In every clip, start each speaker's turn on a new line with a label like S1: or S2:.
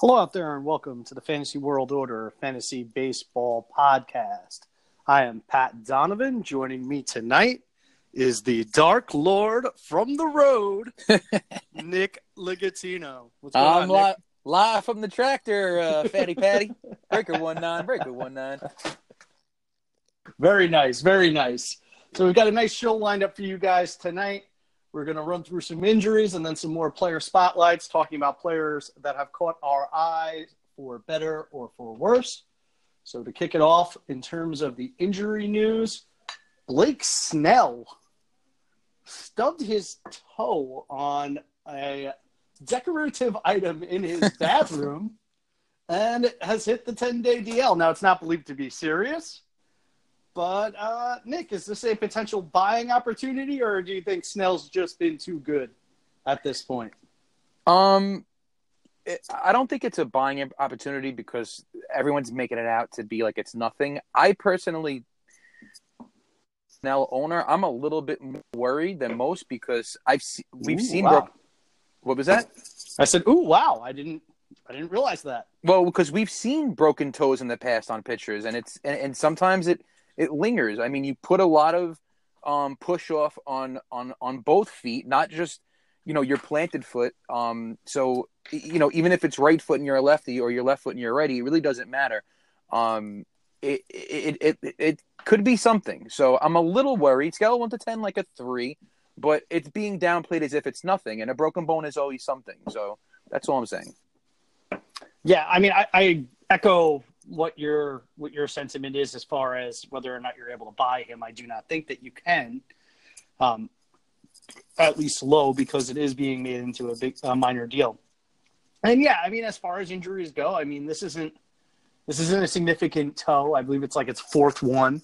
S1: Hello out there, and welcome to the Fantasy World Order Fantasy Baseball Podcast. I am Pat Donovan. Joining me tonight is the Dark Lord from the road, Nick Ligatino.
S2: What's going I'm on, li- live from the tractor, uh, Fatty Patty. breaker one nine, breaker one nine.
S1: Very nice, very nice. So we've got a nice show lined up for you guys tonight. We're going to run through some injuries and then some more player spotlights, talking about players that have caught our eye for better or for worse. So, to kick it off, in terms of the injury news, Blake Snell stubbed his toe on a decorative item in his bathroom and has hit the 10 day DL. Now, it's not believed to be serious, but uh, Nick, is this a potential buying opportunity, or do you think Snell's just been too good at this point?
S2: Um, it, I don't think it's a buying opportunity because everyone's making it out to be like it's nothing. I personally, Snell owner, I'm a little bit more worried than most because I've se- we've Ooh, seen.
S1: Wow. Bro-
S2: what was that?
S1: I said, "Ooh, wow! I didn't, I didn't realize that."
S2: Well, because we've seen broken toes in the past on pitchers, and it's and, and sometimes it it lingers. I mean, you put a lot of um, push off on on on both feet, not just you know your planted foot. Um, so you know even if it's right foot and you're a lefty, or your left foot and you're a righty, it really doesn't matter. Um, it, it it it it could be something. So I'm a little worried. Scale one to ten, like a three, but it's being downplayed as if it's nothing, and a broken bone is always something. So that's all I'm saying.
S1: Yeah, I mean, I, I echo what your what your sentiment is as far as whether or not you're able to buy him. I do not think that you can, um, at least low, because it is being made into a big a minor deal. And yeah, I mean, as far as injuries go, I mean, this isn't this isn't a significant toe. I believe it's like its fourth one.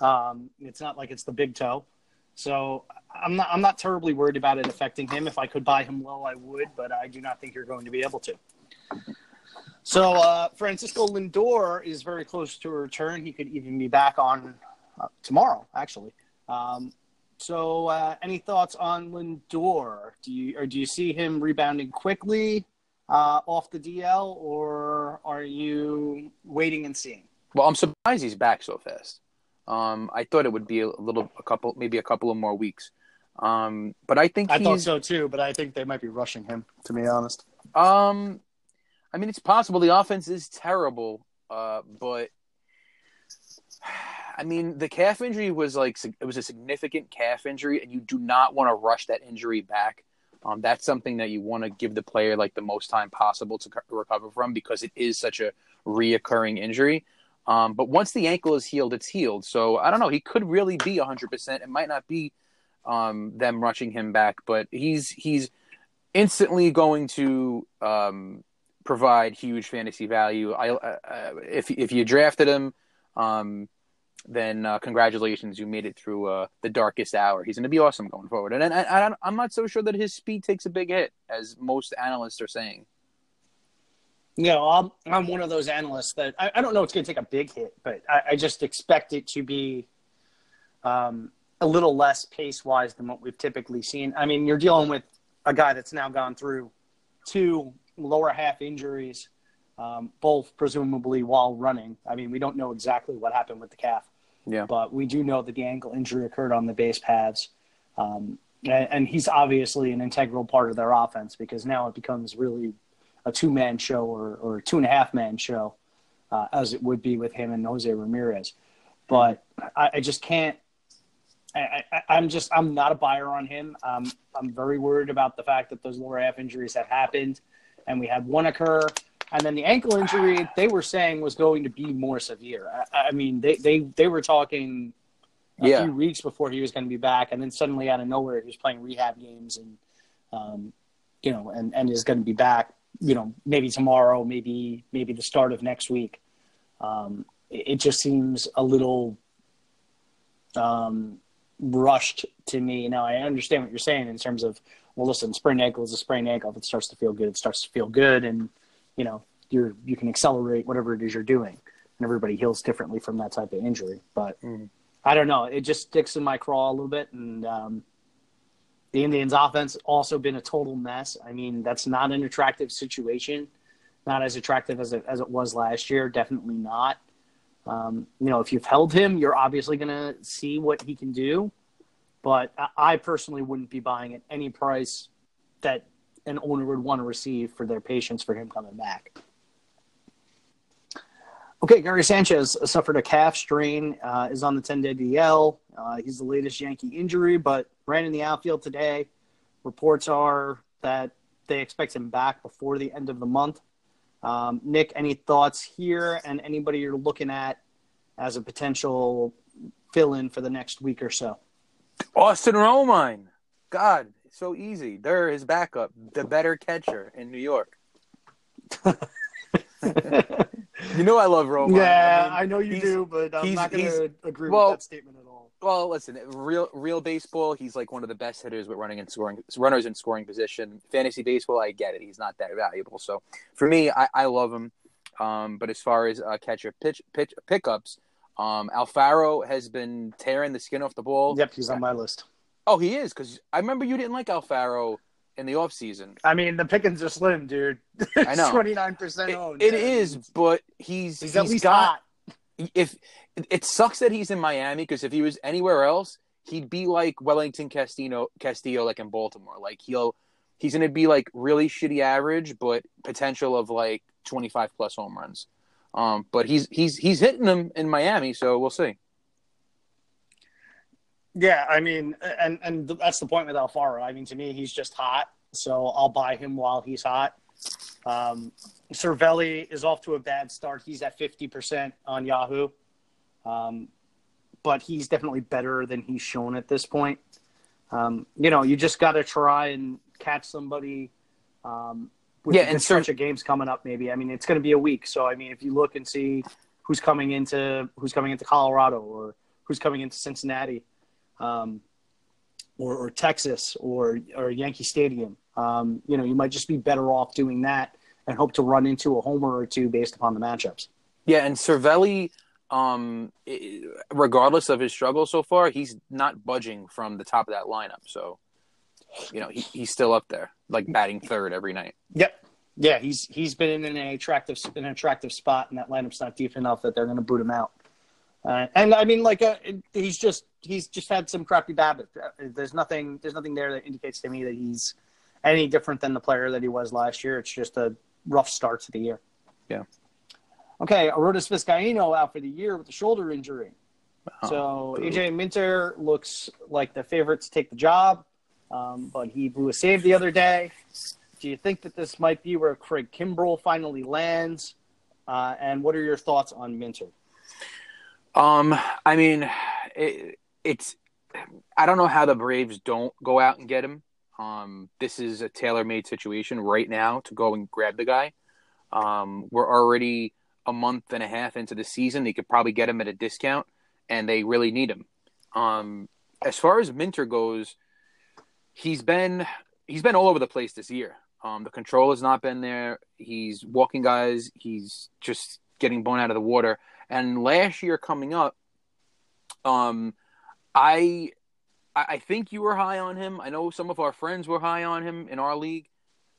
S1: Um, it's not like it's the big toe. So I'm not I'm not terribly worried about it affecting him. If I could buy him low, I would, but I do not think you're going to be able to. So uh, Francisco Lindor is very close to a return. He could even be back on uh, tomorrow, actually. Um, so, uh, any thoughts on Lindor? Do you or do you see him rebounding quickly uh, off the DL, or are you waiting and seeing?
S2: Well, I'm surprised he's back so fast. Um, I thought it would be a little, a couple, maybe a couple of more weeks. Um, but I think
S1: I thought so too. But I think they might be rushing him. To be honest.
S2: Um, I mean, it's possible the offense is terrible, uh, but I mean, the calf injury was like it was a significant calf injury, and you do not want to rush that injury back. Um, that's something that you want to give the player like the most time possible to recover from because it is such a reoccurring injury. Um, but once the ankle is healed, it's healed. So I don't know. He could really be 100%. It might not be um, them rushing him back, but he's he's instantly going to um, provide huge fantasy value. I uh, uh, if if you drafted him, um, then uh, congratulations, you made it through uh, the darkest hour. He's going to be awesome going forward, and, and I, I'm not so sure that his speed takes a big hit, as most analysts are saying.
S1: Know, I'm I'm one of those analysts that I, I don't know it's going to take a big hit, but I, I just expect it to be um, a little less pace wise than what we've typically seen. I mean, you're dealing with a guy that's now gone through two lower half injuries, um, both presumably while running. I mean, we don't know exactly what happened with the calf,
S2: yeah,
S1: but we do know that the ankle injury occurred on the base paths. Um, and, and, he's obviously an integral part of their offense because now it becomes really a two man show or, or two and a half man show, uh, as it would be with him and Jose Ramirez. But I, I just can't I, am just I'm not a buyer on him. Um, I'm very worried about the fact that those lower half injuries have happened and we had one occur. And then the ankle injury they were saying was going to be more severe. I, I mean, they, they, they were talking a yeah. few weeks before he was going to be back, and then suddenly out of nowhere he was playing rehab games and um, you know, and, and is going to be back. You know, maybe tomorrow, maybe maybe the start of next week. Um, it, it just seems a little um, rushed to me. Now I understand what you're saying in terms of well, listen, sprained ankle is a sprained ankle. If it starts to feel good, it starts to feel good, and you know you're you can accelerate whatever it is you're doing, and everybody heals differently from that type of injury. But mm. I don't know, it just sticks in my craw a little bit, and um, the Indians' offense also been a total mess. I mean, that's not an attractive situation not as attractive as it as it was last year. Definitely not. Um, you know, if you've held him, you're obviously going to see what he can do. But I personally wouldn't be buying at any price that an owner would want to receive for their patience for him coming back. Okay, Gary Sanchez suffered a calf strain, uh, is on the 10 day DL. Uh, he's the latest Yankee injury, but ran in the outfield today. Reports are that they expect him back before the end of the month. Um, Nick, any thoughts here and anybody you're looking at as a potential fill in for the next week or so?
S2: Austin Romine. God, so easy. They're his backup, the better catcher in New York. you know I love Romine.
S1: Yeah, I, mean, I know you do, but I'm not going to agree well, with that statement at all.
S2: Well, listen, real real baseball, he's like one of the best hitters with running and scoring runners in scoring position. Fantasy baseball, I get it. He's not that valuable. So for me, I, I love him. Um, but as far as uh, catcher pitch, pitch pickups, um, Alfaro has been tearing the skin off the ball.
S1: Yep, he's on my list.
S2: Oh, he is because I remember you didn't like Alfaro in the off season.
S1: I mean, the pickings are slim, dude. I know twenty nine percent owned.
S2: It, it is, but he's
S1: he's,
S2: he's
S1: at least
S2: got.
S1: hot.
S2: If it sucks that he's in Miami because if he was anywhere else, he'd be like Wellington Castillo, Castillo, like in Baltimore. Like he'll he's going to be like really shitty average, but potential of like twenty five plus home runs. Um, but he's he's he's hitting them in Miami, so we'll see.
S1: Yeah, I mean, and and that's the point with Alfaro. I mean, to me, he's just hot, so I'll buy him while he's hot. Um, Cervelli is off to a bad start. He's at fifty percent on Yahoo, um, but he's definitely better than he's shown at this point. Um, you know, you just got to try and catch somebody. Um, with
S2: Yeah, and
S1: stretch of games coming up. Maybe I mean it's going to be a week, so I mean if you look and see who's coming into who's coming into Colorado or who's coming into Cincinnati, um, or, or Texas or or Yankee Stadium, um, you know you might just be better off doing that and hope to run into a homer or two based upon the matchups.
S2: Yeah, and Cervelli, um, regardless of his struggle so far, he's not budging from the top of that lineup. So, you know, he, he's still up there, like batting third every night.
S1: Yep. Yeah, he's he's been in an attractive an attractive spot, and that lineup's not deep enough that they're going to boot him out. Uh, and I mean, like, uh, he's just he's just had some crappy habits. There's nothing there's nothing there that indicates to me that he's any different than the player that he was last year. It's just a rough start to the year.
S2: Yeah.
S1: Okay, Arodys Vizcaino out for the year with a shoulder injury.
S2: Oh,
S1: So
S2: boo.
S1: AJ Minter looks like the favorite to take the job, um, but he blew a save the other day. Do you think that this might be where Craig Kimbrel finally lands? Uh, and what are your thoughts on Minter?
S2: Um, I mean, it, it's I don't know how the Braves don't go out and get him. Um, this is a tailor-made situation right now to go and grab the guy. Um, we're already a month and a half into the season. They could probably get him at a discount, and they really need him. Um, as far as Minter goes, he's been he's been all over the place this year. Um, the control has not been there. He's walking guys. He's just getting blown out of the water. And last year coming up, um, I I think you were high on him. I know some of our friends were high on him in our league.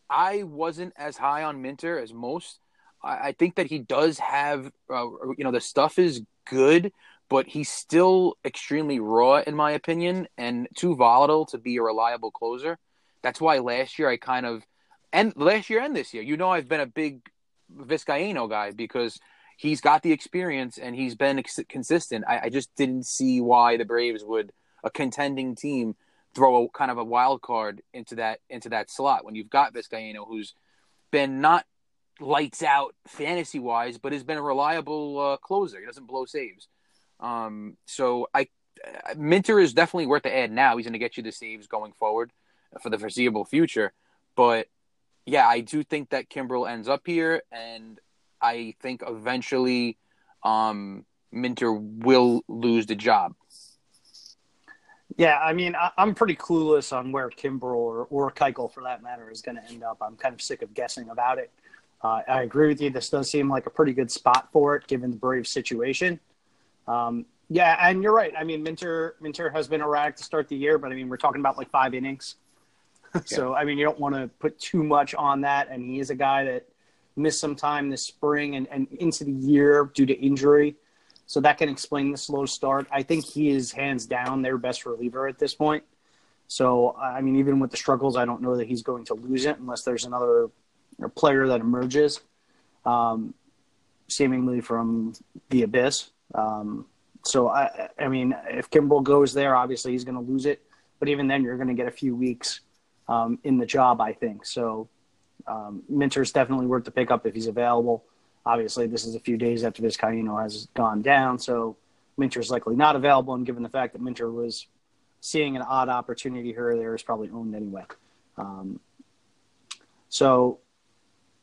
S2: I wasn't as high on Minter as most. I, I think that he does have, uh, you know, the stuff is good, but he's still extremely raw, in my opinion, and too volatile to be a reliable closer. That's why last year I kind of, and last year and this year, you know, I've been a big Vizcaino guy because he's got the experience and he's been ex- consistent. I, I just didn't see why the Braves would, a contending team, throw a kind of a wild card into that into that slot when you've got Vizcaino, who's been not lights out fantasy wise, but has been a reliable uh, closer. He doesn't blow saves. Um, so I uh, Minter is definitely worth the add now. He's going to get you the saves going forward for the foreseeable future. But yeah, I do think that Kimbrel ends up here, and I think eventually um, Minter will lose the job.
S1: Yeah, I mean, I, I'm pretty clueless on where Kimbrel or, or Keuchel, for that matter, is going to end up. I'm kind of sick of guessing about it. Uh, I agree with you. This does seem like a pretty good spot for it, given the Brave situation. Um, yeah, and you're right. I mean, Minter Minter has been erratic to start the year, but I mean, we're talking about like five innings. so I mean, you don't want to put too much on that. And he is a guy that missed some time this spring and, and into the year due to injury. So that can explain the slow start. I think he is hands down their best reliever at this point. So, I mean, even with the struggles, I don't know that he's going to lose it unless there's another player that emerges, um, seemingly from the abyss. Um, so, I, I mean, if Kimbrel goes there, obviously he's going to lose it. But even then, you're going to get a few weeks um, in the job, I think. So, um, Minter's definitely worth the pickup if he's available. Obviously, this is a few days after Vizcaino has gone down, so Minter's likely not available. And given the fact that Minter was seeing an odd opportunity here there, is probably owned anyway. Um, so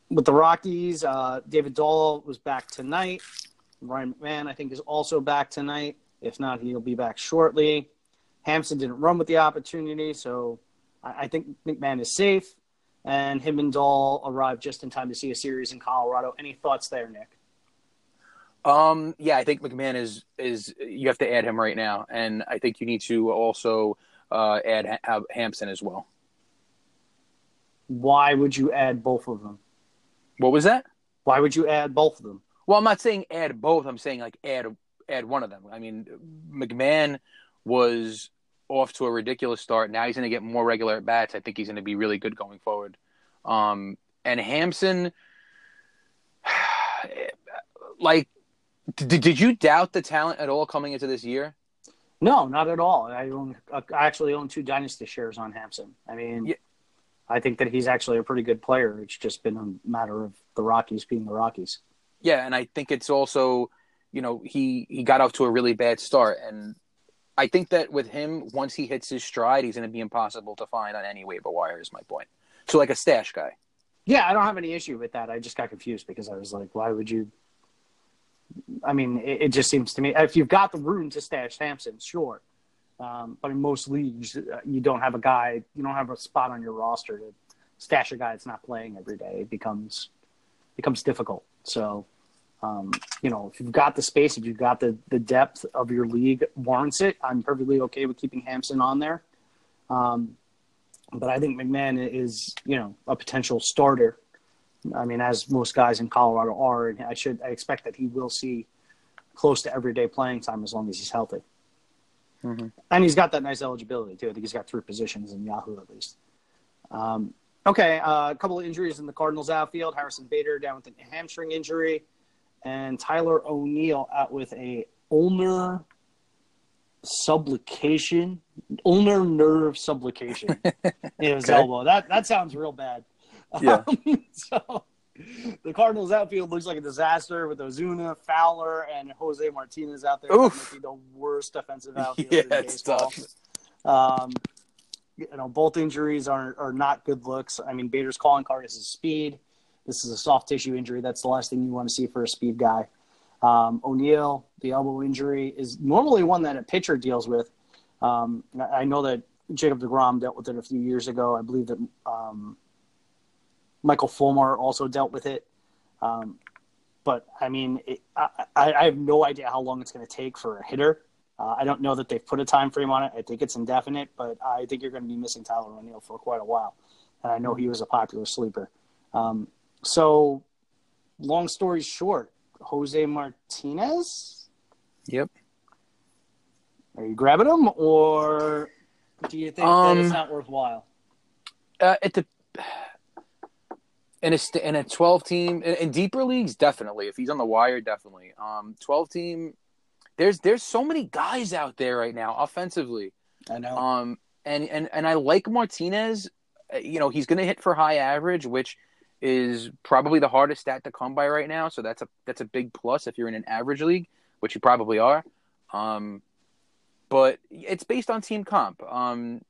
S1: with the Rockies, uh, David Dahl was back tonight. Ryan McMahon, I think, is also back tonight. If not, he'll be back shortly. Hampson didn't run with the opportunity, so I, I think McMahon is safe and him and Dahl arrived just in time to see a series in Colorado. Any thoughts there, Nick?
S2: Um, yeah, I think McMahon is is you have to add him right now, and I think you need to also uh, add Hampson as well.
S1: Why would you add both of them?
S2: What was that?
S1: Why would you add both of them?
S2: Well, I'm not saying add both. I'm saying like add add one of them. I mean, McMahon was off to a ridiculous start. Now he's going to get more regular at bats. I think he's going to be really good going forward. Um, and Hampson, like, did, did you doubt the talent at all coming into this year?
S1: No, not at all. I own, I actually own two dynasty shares on Hampson. I mean, yeah. I think that he's actually a pretty good player. It's just been a matter of the Rockies being the Rockies.
S2: Yeah, and I think it's also, you know, he he got off to a really bad start, and I think that with him, once he hits his stride, he's going to be impossible to find on any waiver wire. Is my point. So like a stash guy.
S1: Yeah, I don't have any issue with that. I just got confused because I was like, why would you? I mean, it, it just seems to me if you've got the room to stash Hampson, sure. Um, but in most leagues, uh, you don't have a guy, you don't have a spot on your roster to stash a guy that's not playing every day. It becomes becomes difficult. So um, you know, if you've got the space, if you've got the, the depth of your league warrants it, I'm perfectly okay with keeping Hampson on there. Um, but I think McMahon is, you know, a potential starter. I mean, as most guys in Colorado are, and I should I expect that he will see close to everyday playing time as long as he's healthy. Mm-hmm. And he's got that nice eligibility too. I think he's got three positions in Yahoo at least. Um, okay, uh, a couple of injuries in the Cardinals outfield. Harrison Bader down with a hamstring injury and Tyler O'Neill out with a ulnar subluxation, ulnar nerve subluxation in his okay. elbow. That that sounds real bad.
S2: Yeah. Um,
S1: so the Cardinals outfield looks like a disaster with Ozuna, Fowler, and Jose Martinez out there.
S2: Oof.
S1: the worst offensive outfield
S2: yeah,
S1: in baseball. Um, you know, both injuries are are not good looks. I mean, Bader's calling card is his speed. This is a soft tissue injury. That's the last thing you want to see for a speed guy. Um, O'Neill, the elbow injury, is normally one that a pitcher deals with. Um, I know that Jacob DeGrom dealt with it a few years ago. I believe that um, Michael Fulmer also dealt with it. Um, but I mean, it, I, I, have no idea how long it's going to take for a hitter. Uh, I don't know that they've put a time frame on it. I think it's indefinite, but I think you're going to be missing Tyler O'Neill for quite a while. And I know he was a popular sleeper. Um, so, long story short, Jose Martinez.
S2: Yep.
S1: Are you grabbing him, or do you think um, that it's not worthwhile?
S2: Uh, at the in a in a twelve team in, in, deeper leagues, definitely. If he's on the wire, definitely. Um, twelve team. There's there's so many guys out there right now offensively.
S1: I know.
S2: Um, and and and I like Martinez. Uh, you know, he's going to hit for high average, which is probably the hardest stat to come by right now. So that's a that's a big plus if you're in an average league, which you probably are. Um, but it's based on team comp. Um,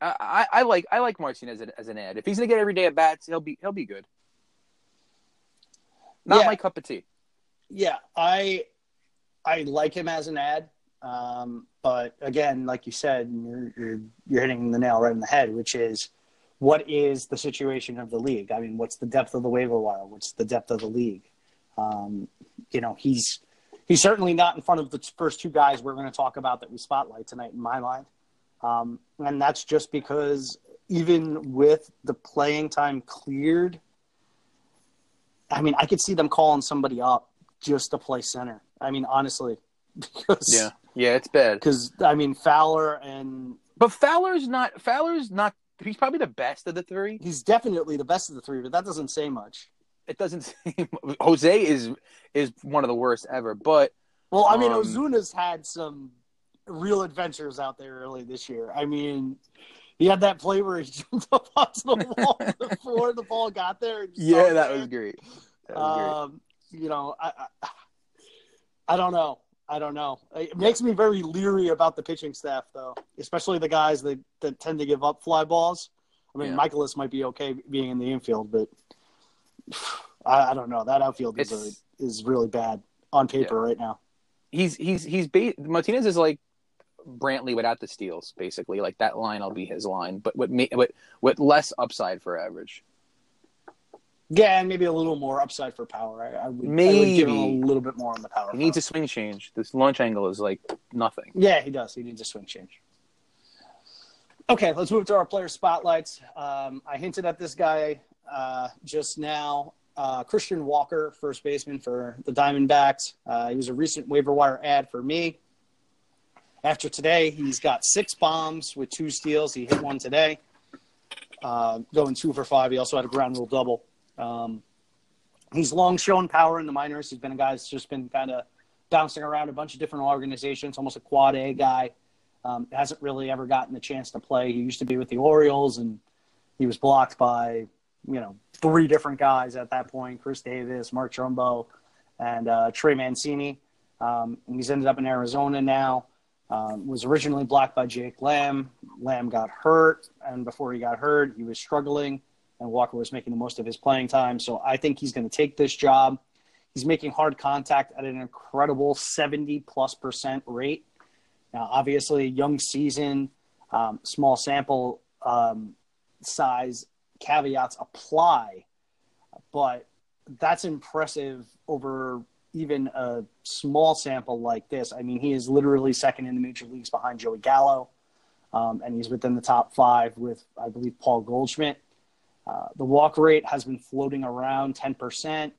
S2: I, I, like I like Martinez as, as an ad. If he's gonna get every day at bats, he'll be he'll be good. Not yeah. my cup of tea.
S1: Yeah, I I like him as an ad. Um, but again, like you said, you're, you're you're hitting the nail right in the head, which is what is the situation of the league? I mean, what's the depth of the waiver wire? What's the depth of the league? Um, you know, he's he's certainly not in front of the first two guys we're going to talk about that we spotlight tonight in my mind, um, and that's just because even with the playing time cleared, I mean, I could see them calling somebody up just to play center. I mean, honestly, because
S2: Yeah, yeah, it's bad.
S1: because I mean Fowler and
S2: But Fowler's not. Fowler's not. He's probably the best of the three.
S1: he's definitely the best of the three, but that doesn't say much.
S2: It doesn't seem. Jose is is one of the worst ever. But
S1: Well, I mean,
S2: Um,
S1: Ozuna's had some real adventures out there early this year. I mean, he had that play where he jumped up onto the wall before the ball got there.
S2: yeah, that was great. That was
S1: Um, you know, I, I, I don't know. I don't know. It makes me very leery about the pitching staff, though, especially the guys that, that tend to give up fly balls. I mean,
S2: Yeah.
S1: Mikolas might be okay being in the infield, but I, I don't know. That outfield is, a, is really bad on paper right now.
S2: He's he's he's ba- Martinez is like Brantley without the steals, basically. Like that line will be his line, but with me with with less upside for average.
S1: Yeah, and maybe a little more upside for power. I, I, would, I would give him
S2: Maybe.
S1: a little bit more on the power.
S2: He needs a swing change. This launch angle is like nothing.
S1: Yeah, he does. He needs a swing change. Okay, let's move to our player spotlights. Um, I hinted at this guy uh, just now. Uh, Christian Walker, first baseman for the Diamondbacks. Uh, he was a recent waiver wire ad for me. After today, he's got six bombs with two steals. He hit one today, uh, going two for five. He also had a ground rule double. Um, he's long shown power in the minors. He's been a guy that's just been kind of bouncing around a bunch of different organizations, almost a quad A guy. Um, hasn't really ever gotten the chance to play. He used to be with the Orioles, and he was blocked by you know three different guys at that point: Chris Davis, Mark Trumbo, and uh, Trey Mancini. Um, he's ended up in Arizona now. Um, was originally blocked by Jake Lamb. Lamb got hurt, and before he got hurt, he was struggling, and Walker was making the most of his playing time. So I think he's going to take this job. He's making hard contact at an incredible 70 plus percent rate. Now, obviously, young season, um, small sample um, size caveats apply, but that's impressive over even a small sample like this. I mean, he is literally second in the major leagues behind Joey Gallo, um, and he's within the top five with, I believe, Paul Goldschmidt. Uh, the walk rate has been floating around 10%.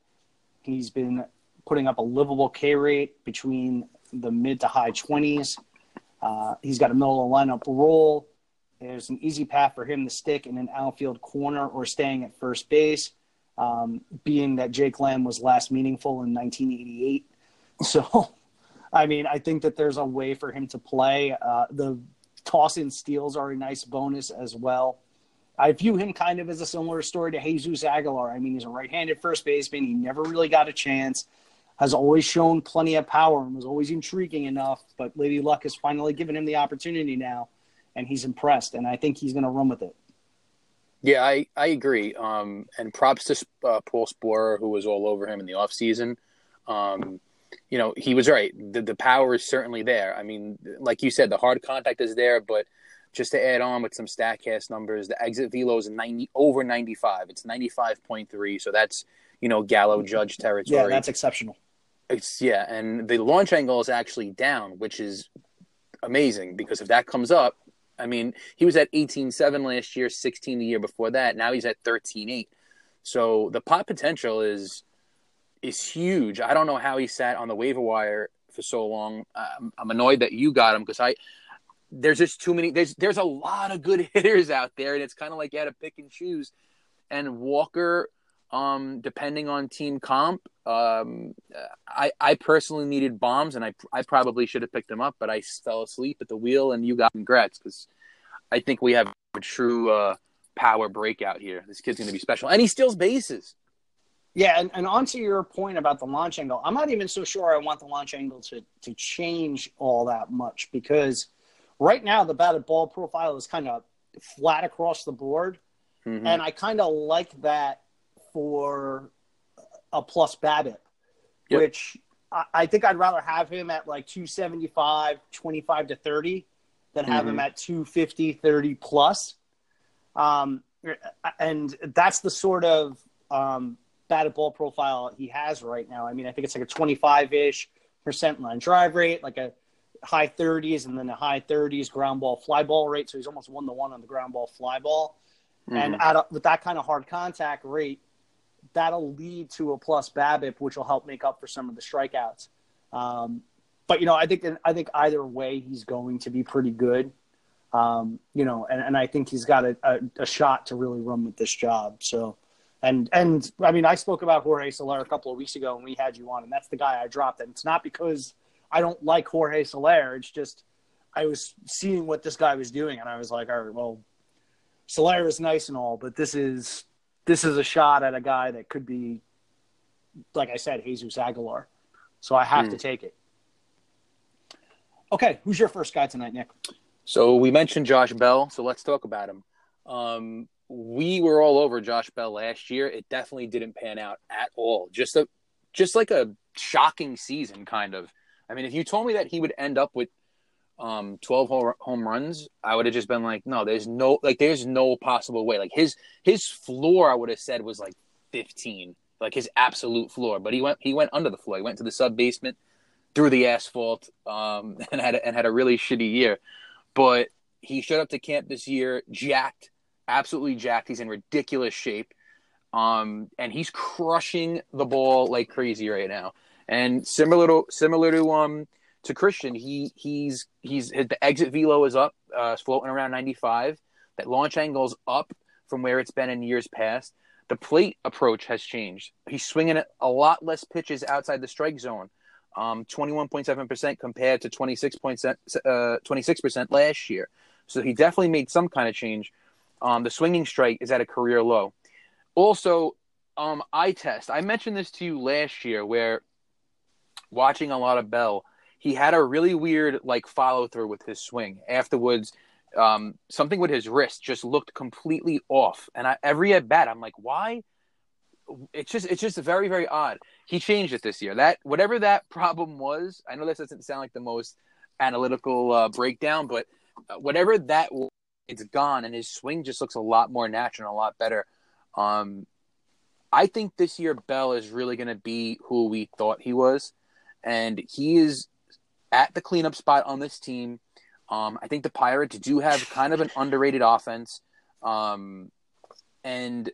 S1: He's been putting up a livable K rate between the mid to high 20s. Uh, he's got a middle of lineup role. There's an easy path for him to stick in an outfield corner or staying at first base, um, being that Jake Lamb was last meaningful in 1988. So, I mean, I think that there's a way for him to play. Uh, the toss in steals are a nice bonus as well. I view him kind of as a similar story to Jesus Aguilar. I mean, he's a right handed first baseman. He never really got a chance has always shown plenty of power and was always intriguing enough. But Lady Luck has finally given him the opportunity now, and he's impressed. And I think he's going to run with it.
S2: Yeah, I, I agree. Um, and props to uh, Paul Sporer, who was all over him in the offseason. Um, you know, he was right. The, the power is certainly there. I mean, like you said, the hard contact is there, but just to add on with some StatCast numbers, the exit velo is 90 over 95. It's 95.3. So that's, you know, Gallo Judge territory.
S1: Yeah, that's exceptional.
S2: It's yeah, and the launch angle is actually down, which is amazing because if that comes up, I mean, he was at 18.7 last year, 16 the year before that. Now he's at 13.8. So the pot potential is is huge. I don't know how he sat on the waiver wire for so long. I'm, I'm annoyed that you got him because I there's just too many. There's there's a lot of good hitters out there, and it's kind of like you had to pick and choose. And Walker, um, depending on team comp, um, I I personally needed bombs, and I I probably should have picked them up, but I fell asleep at the wheel, and you got congrats because I think we have a true uh, power breakout here. This kid's going to be special, and he steals bases.
S1: Yeah, and, and on to your point about the launch angle, I'm not even so sure I want the launch angle to, to change all that much because right now the batted ball profile is kind of flat across the board.
S2: Mhm.
S1: And I kind of like that for a plus BABIP,
S2: Yep.
S1: which I, I think I'd rather have him at like 275, 25 to 30 than have him at 250, 30 plus. Um, and that's the sort of um, batted ball profile he has right now. I mean, I think it's like a 25 ish percent line drive rate, like a high 30s, and then a high 30s ground ball fly ball rate. So he's almost one to one on the ground ball fly ball. And
S2: Mm-hmm.
S1: at a, with that kind of hard contact rate, that'll lead to a plus BABIP, which will help make up for some of the strikeouts. Um, but you know, I think I think either way, he's going to be pretty good. Um, you know, and, and I think he's got a, a, a, shot to really run with this job. So, and and I mean, I spoke about Jorge Soler a couple of weeks ago when we had you on, and that's the guy I dropped. And it's not because I don't like Jorge Soler. It's just I was seeing what this guy was doing, and I was like, all right, well, Soler is nice and all, but this is this is a shot at a guy that could be, like I said, Jesus Aguilar. So I have mm. to take it. Okay, who's your first guy tonight, Nick?
S2: So we mentioned Josh Bell, so let's talk about him. Um, we were all over Josh Bell last year. It definitely didn't pan out at all. Just a, just like a shocking season, kind of. I mean, if you told me that he would end up with um, 12 home runs, I would have just been like, no, there's no, like, there's no possible way. Like his, his floor, I would have said was like 15, like his absolute floor. But he went, he went under the floor. He went to the sub basement, through the asphalt, um, and had, and had a really shitty year. But he showed up to camp this year jacked, absolutely jacked. He's in ridiculous shape. Um, and he's crushing the ball like crazy right now. And similar to similar to um to Christian, he he's he's his, the exit velo is up, uh, floating around 95. That launch angle's up from where it's been in years past. The plate approach has changed. He's swinging a lot less pitches outside the strike zone um, 21.7% compared to 26.6% uh, 26% last year. So he definitely made some kind of change. Um, the swinging strike is at a career low. Also, um, eye test. I mentioned this to you last year where watching a lot of Bell, he had a really weird like follow through with his swing. Afterwards, um, something with his wrist just looked completely off. And I, every at bat, I'm like, why? It's just it's just very very odd he changed it this year. That whatever that problem was, I know this doesn't sound like the most analytical uh, breakdown, but uh, whatever that was, it's gone, and his swing just looks a lot more natural, a lot better. Um, I think this year Bell is really going to be who we thought he was, and he is at the cleanup spot on this team. Um, I think the Pirates do have kind of an underrated offense, um, and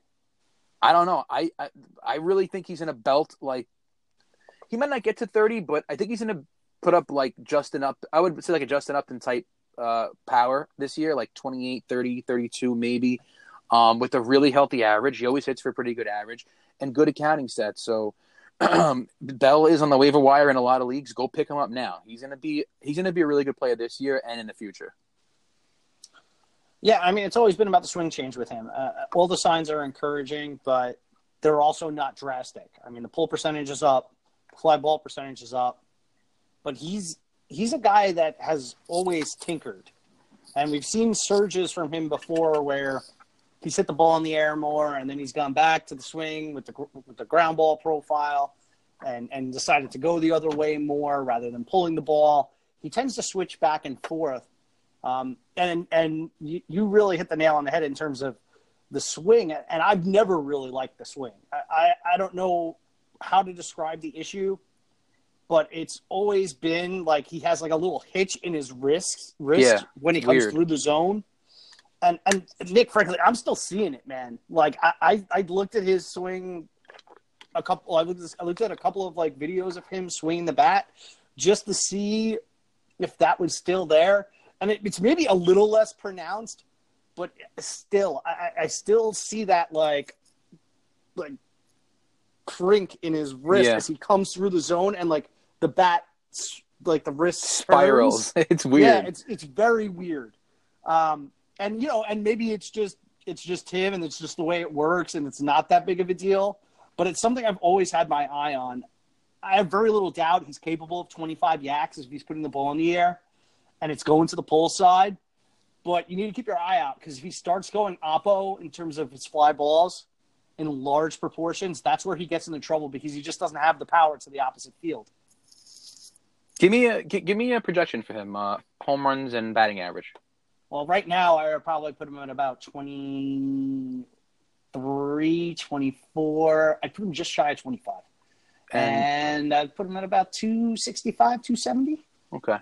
S2: I don't know. I, I, I really think he's in a belt like he might not get to 30, but I think he's going to put up like Justin up. I would say like a Justin Upton type uh, power this year, like 28, 30, 32 maybe. Um, with a really healthy average, he always hits for a pretty good average and good accounting sets. So Bell is on the waiver wire in a lot of leagues. Go pick him up now. He's gonna be he's gonna be a really good player this year and in the future.
S1: Yeah, I mean, it's always been about the swing change with him. Uh, all the signs are encouraging, but they're also not drastic. I mean, the pull percentage is up, fly ball percentage is up, but he's he's a guy that has always tinkered, and we've seen surges from him before where he's hit the ball in the air more, and then he's gone back to the swing with the with the ground ball profile, and and decided to go the other way more rather than pulling the ball. He tends to switch back and forth um, and and you, you really hit the nail on the head in terms of the swing. And I've never really liked the swing. I, I, I don't know how to describe the issue, but it's always been like he has like a little hitch in his wrist wrist yeah, when he comes weird. through the zone. And and Nick, frankly, I'm still seeing it, man. Like I, I, I looked at his swing a couple. I looked, I looked at a couple of like videos of him swinging the bat just to see if that was still there and it, it's maybe a little less pronounced, but still, I, I still see that like like crink in his wrist yeah. as he comes through the zone, and like the bat, like the wrist
S2: spirals. It's weird.
S1: Yeah, it's it's very weird. Um, and you know, and maybe it's just it's just him, and it's just the way it works, and it's not that big of a deal. But it's something I've always had my eye on. I have very little doubt he's capable of 25 yaks if he's putting the ball in the air and it's going to the pole side. But you need to keep your eye out because if he starts going oppo in terms of his fly balls in large proportions, that's where he gets into trouble because he just doesn't have the power to the opposite field.
S2: Give me a give me a projection for him, uh, home runs and batting average.
S1: Well, right now I would probably put him at about 23, 24. I'd put him just shy of 25. And, and I'd put him at about 265, 270.
S2: Okay.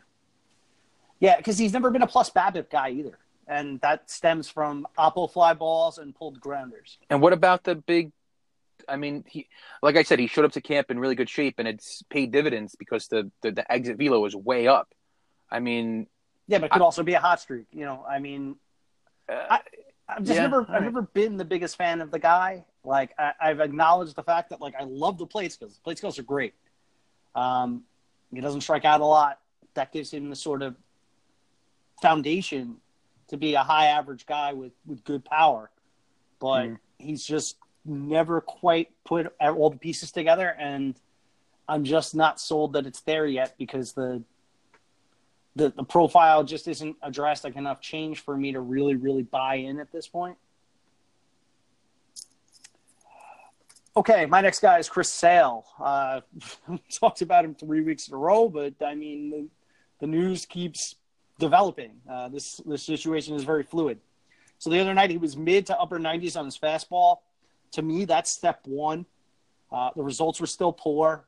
S1: Yeah, because he's never been a plus BABIP guy either, and that stems from oppo fly balls and pulled grounders.
S2: And what about the big I mean, he like I said, he showed up to camp in really good shape, and it's paid dividends because the the, the exit velo was way up. I mean,
S1: yeah, but it could I, also be a hot streak. You know, I mean, uh, I, I've just yeah, never, I've never been the biggest fan of the guy. Like, I, have acknowledged the fact that like I love the plate skills. The plate skills are great. Um, he doesn't strike out a lot. That gives him the sort of foundation to be a high average guy with with good power. But mm. he's just never quite put all the pieces together, and I'm just not sold that it's there yet because the the, the profile just isn't a drastic enough change for me to really, really buy in at this point. Okay, my next guy is Chris Sale. Uh, talked about him three weeks in a row, but I mean, the, the news keeps developing. Uh, this this situation is very fluid. So the other night he was mid to upper 90s on his fastball. To me, that's step one. Uh, the results were still poor,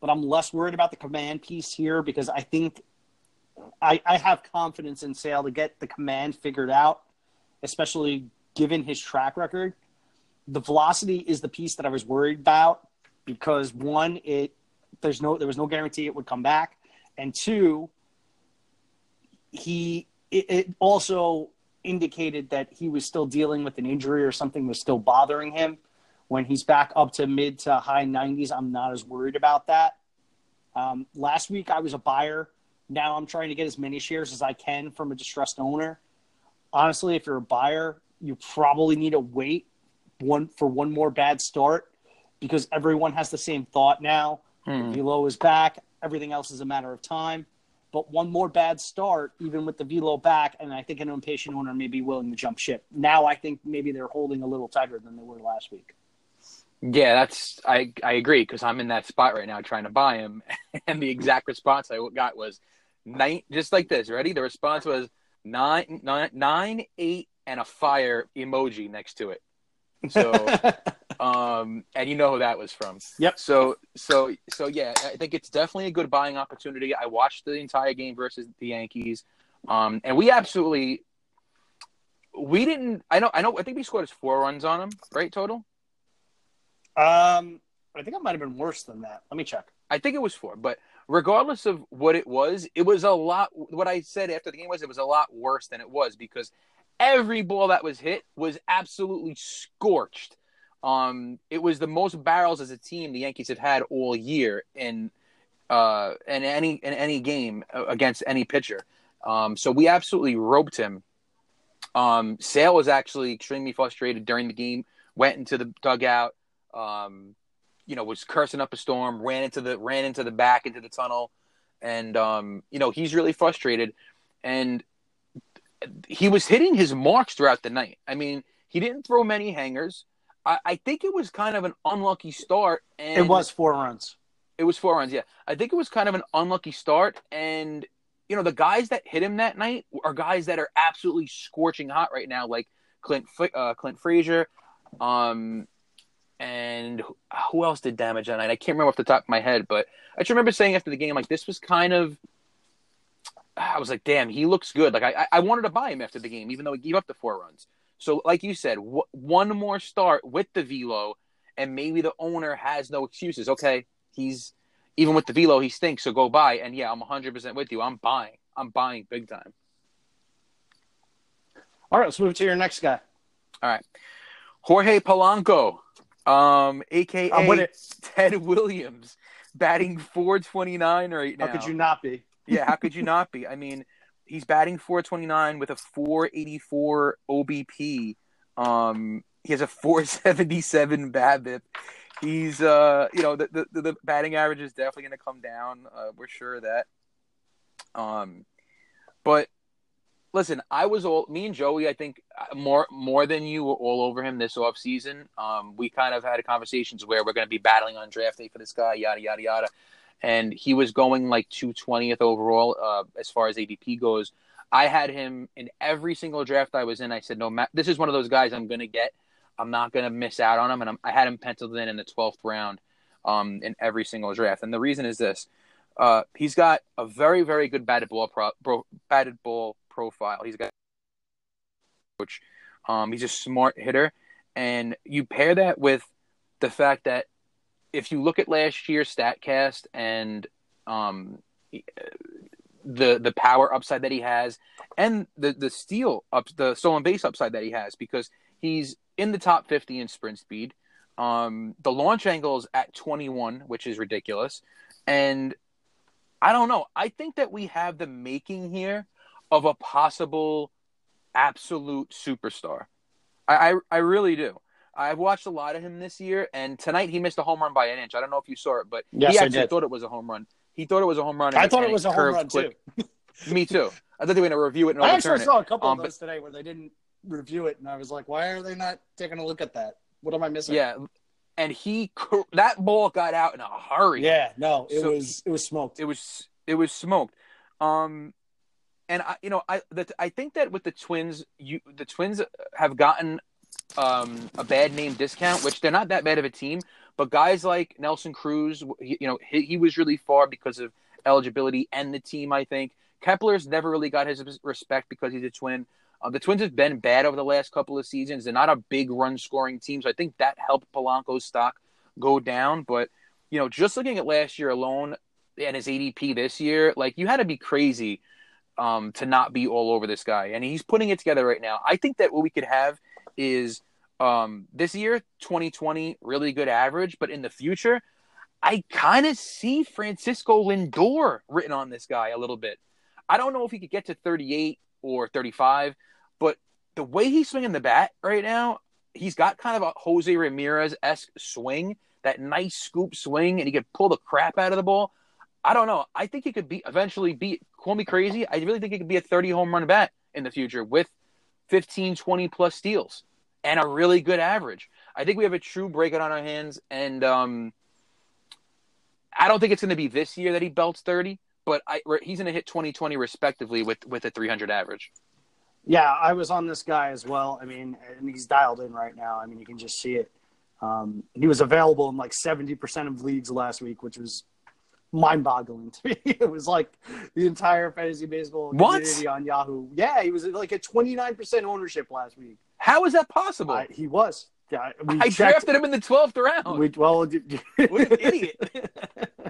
S1: but I'm less worried about the command piece here because I think I, I have confidence in Sale to get the command figured out, especially given his track record. The velocity is the piece that I was worried about because one, it there's no there was no guarantee it would come back, and two, he it, it also indicated that he was still dealing with an injury or something was still bothering him. When he's back up to mid to high 90s, I'm not as worried about that. Um, last week I was a buyer now I'm trying to get as many shares as I can from a distressed owner. Honestly, if you're a buyer, you probably need to wait one for one more bad start because everyone has the same thought now. Hmm. Velo is back. Everything else is a matter of time. But one more bad start, even with the velo back, and I think an impatient owner may be willing to jump ship. Now I think maybe they're holding a little tighter than they were last week.
S2: Yeah, that's I I agree because I'm in that spot right now trying to buy him, and the exact response I got was, nine, just like this. Ready? The response was nine, nine, nine, eight, and a fire emoji next to it. So, um, and you know who that was from.
S1: Yep.
S2: So, so, so yeah, I think it's definitely a good buying opportunity. I watched the entire game versus the Yankees, um, and we absolutely, we didn't. I know. I know. I think we scored four runs on them, right? Total.
S1: Um, I think it might have been worse than that. Let me check.
S2: I think it was four, but regardless of what it was, it was a lot. What I said after the game was it was a lot worse than it was because every ball that was hit was absolutely scorched. Um, it was the most barrels as a team the Yankees have had all year in uh, in any in any game against any pitcher. Um, so we absolutely roped him. Um, Sale was actually extremely frustrated during the game. Went into the dugout. Um, you know was cursing up a storm, ran into the ran into the back into the tunnel, and um, you know he's really frustrated, and he was hitting his marks throughout the night. I mean, he didn't throw many hangers. I, I think it was kind of an unlucky start. And
S1: it was four runs.
S2: It was four runs. Yeah, I think it was kind of an unlucky start, and you know the guys that hit him that night are guys that are absolutely scorching hot right now, like Clint uh, Clint Frazier, um, and who else did damage that night? I can't remember off the top of my head, but I just remember saying after the game, like this was kind of. I was like, damn, he looks good. Like I, I wanted to buy him after the game, even though he gave up the four runs. So, like you said, w- one more start with the velo, and maybe the owner has no excuses. Okay, he's even with the velo, he stinks. So go buy. And yeah, I'm 100 percent with you. I'm buying. I'm buying big time.
S1: All right, let's move to your next guy.
S2: All right, Jorge Polanco um, aka Ted Williams, batting 429 right now.
S1: How could you not be?
S2: yeah, how could you not be? I mean, he's batting 429 with a 484 OBP. Um, he has a 477 BABIP. He's, uh, you know, the, the, the batting average is definitely going to come down. Uh, we're sure of that. Um, but listen, I was all me and Joey. I think uh, more more than you were all over him this off season. Um, we kind of had conversations where we're going to be battling on draft day for this guy, yada yada yada. And he was going like 220th overall uh, as far as ADP goes. I had him in every single draft I was in. I said, no, Matt, this is one of those guys I'm going to get. I'm not going to miss out on him. And I'm, i had him penciled in in the 12th round um, in every single draft. And the reason is this. Uh, he's got a very, very good batted ball, pro, bro, batted ball profile. He's got coach. Um, he's a smart hitter, and you pair that with the fact that if you look at last year's Statcast and um, the the power upside that he has, and the the steal up the stolen base upside that he has, because he's in the top fifty in sprint speed. Um, the launch angle is at twenty one, which is ridiculous, and I don't know. I think that we have the making here of a possible absolute superstar. I, I, I really do. I've watched a lot of him this year, and tonight he missed a home run by an inch. I don't know if you saw it, but
S1: Yes,
S2: he actually thought it was a home run. He thought it was a home run.
S1: I thought it was a home run
S2: quick.
S1: too.
S2: Me too. I thought they were going to review it and
S1: I actually saw a couple
S2: Um,
S1: of those today where they didn't review it, and I was like, why are they not taking a look at that? What am I missing?
S2: Yeah, and he that ball got out in a hurry.
S1: yeah, no, it
S2: So-
S1: was it was smoked.
S2: it was it was smoked. Um, and I, you know, I that I think that with the Twins, you the Twins have gotten um, a bad name discount, which they're not that bad of a team. But guys like Nelson Cruz, he, you know, he, he was really far because of eligibility and the team. I think Kepler's never really got his respect because he's a Twin. Uh, the Twins have been bad over the last couple of seasons. They're not a big run scoring team, so I think that helped Polanco's stock go down. But you know, just looking at last year alone and his ADP this year, like you had to be crazy um, to not be all over this guy, and he's putting it together right now. I think that what we could have is um, this year, 2020, really good average, but in the future, I kind of see Francisco Lindor written on this guy a little bit. I don't know if he could get to 38 or 35, but the way he's swinging the bat right now, he's got kind of a Jose Ramirez esque swing, that nice scoop swing, and he could pull the crap out of the ball. I don't know. I think he could be eventually be call me crazy. I really think he could be a 30 home run bat in the future with 15, 20 plus steals and a really good average. I think we have a true breakout on our hands, and um, I don't think it's going to be this year that he belts 30, but I, he's going to hit 20, 20 respectively with with a 300 average.
S1: Yeah, I was on this guy as well. I mean, and he's dialed in right now. I mean, you can just see it. Um, he was available in like 70% of leagues last week, which was mind boggling to me. It was like the entire fantasy baseball
S2: What?
S1: community on Yahoo. Yeah, he was like at 29% ownership last week.
S2: How is that possible?
S1: Uh, he was. Yeah, we
S2: I
S1: checked-
S2: drafted him in the 12th round.
S1: We, well,
S2: What an idiot.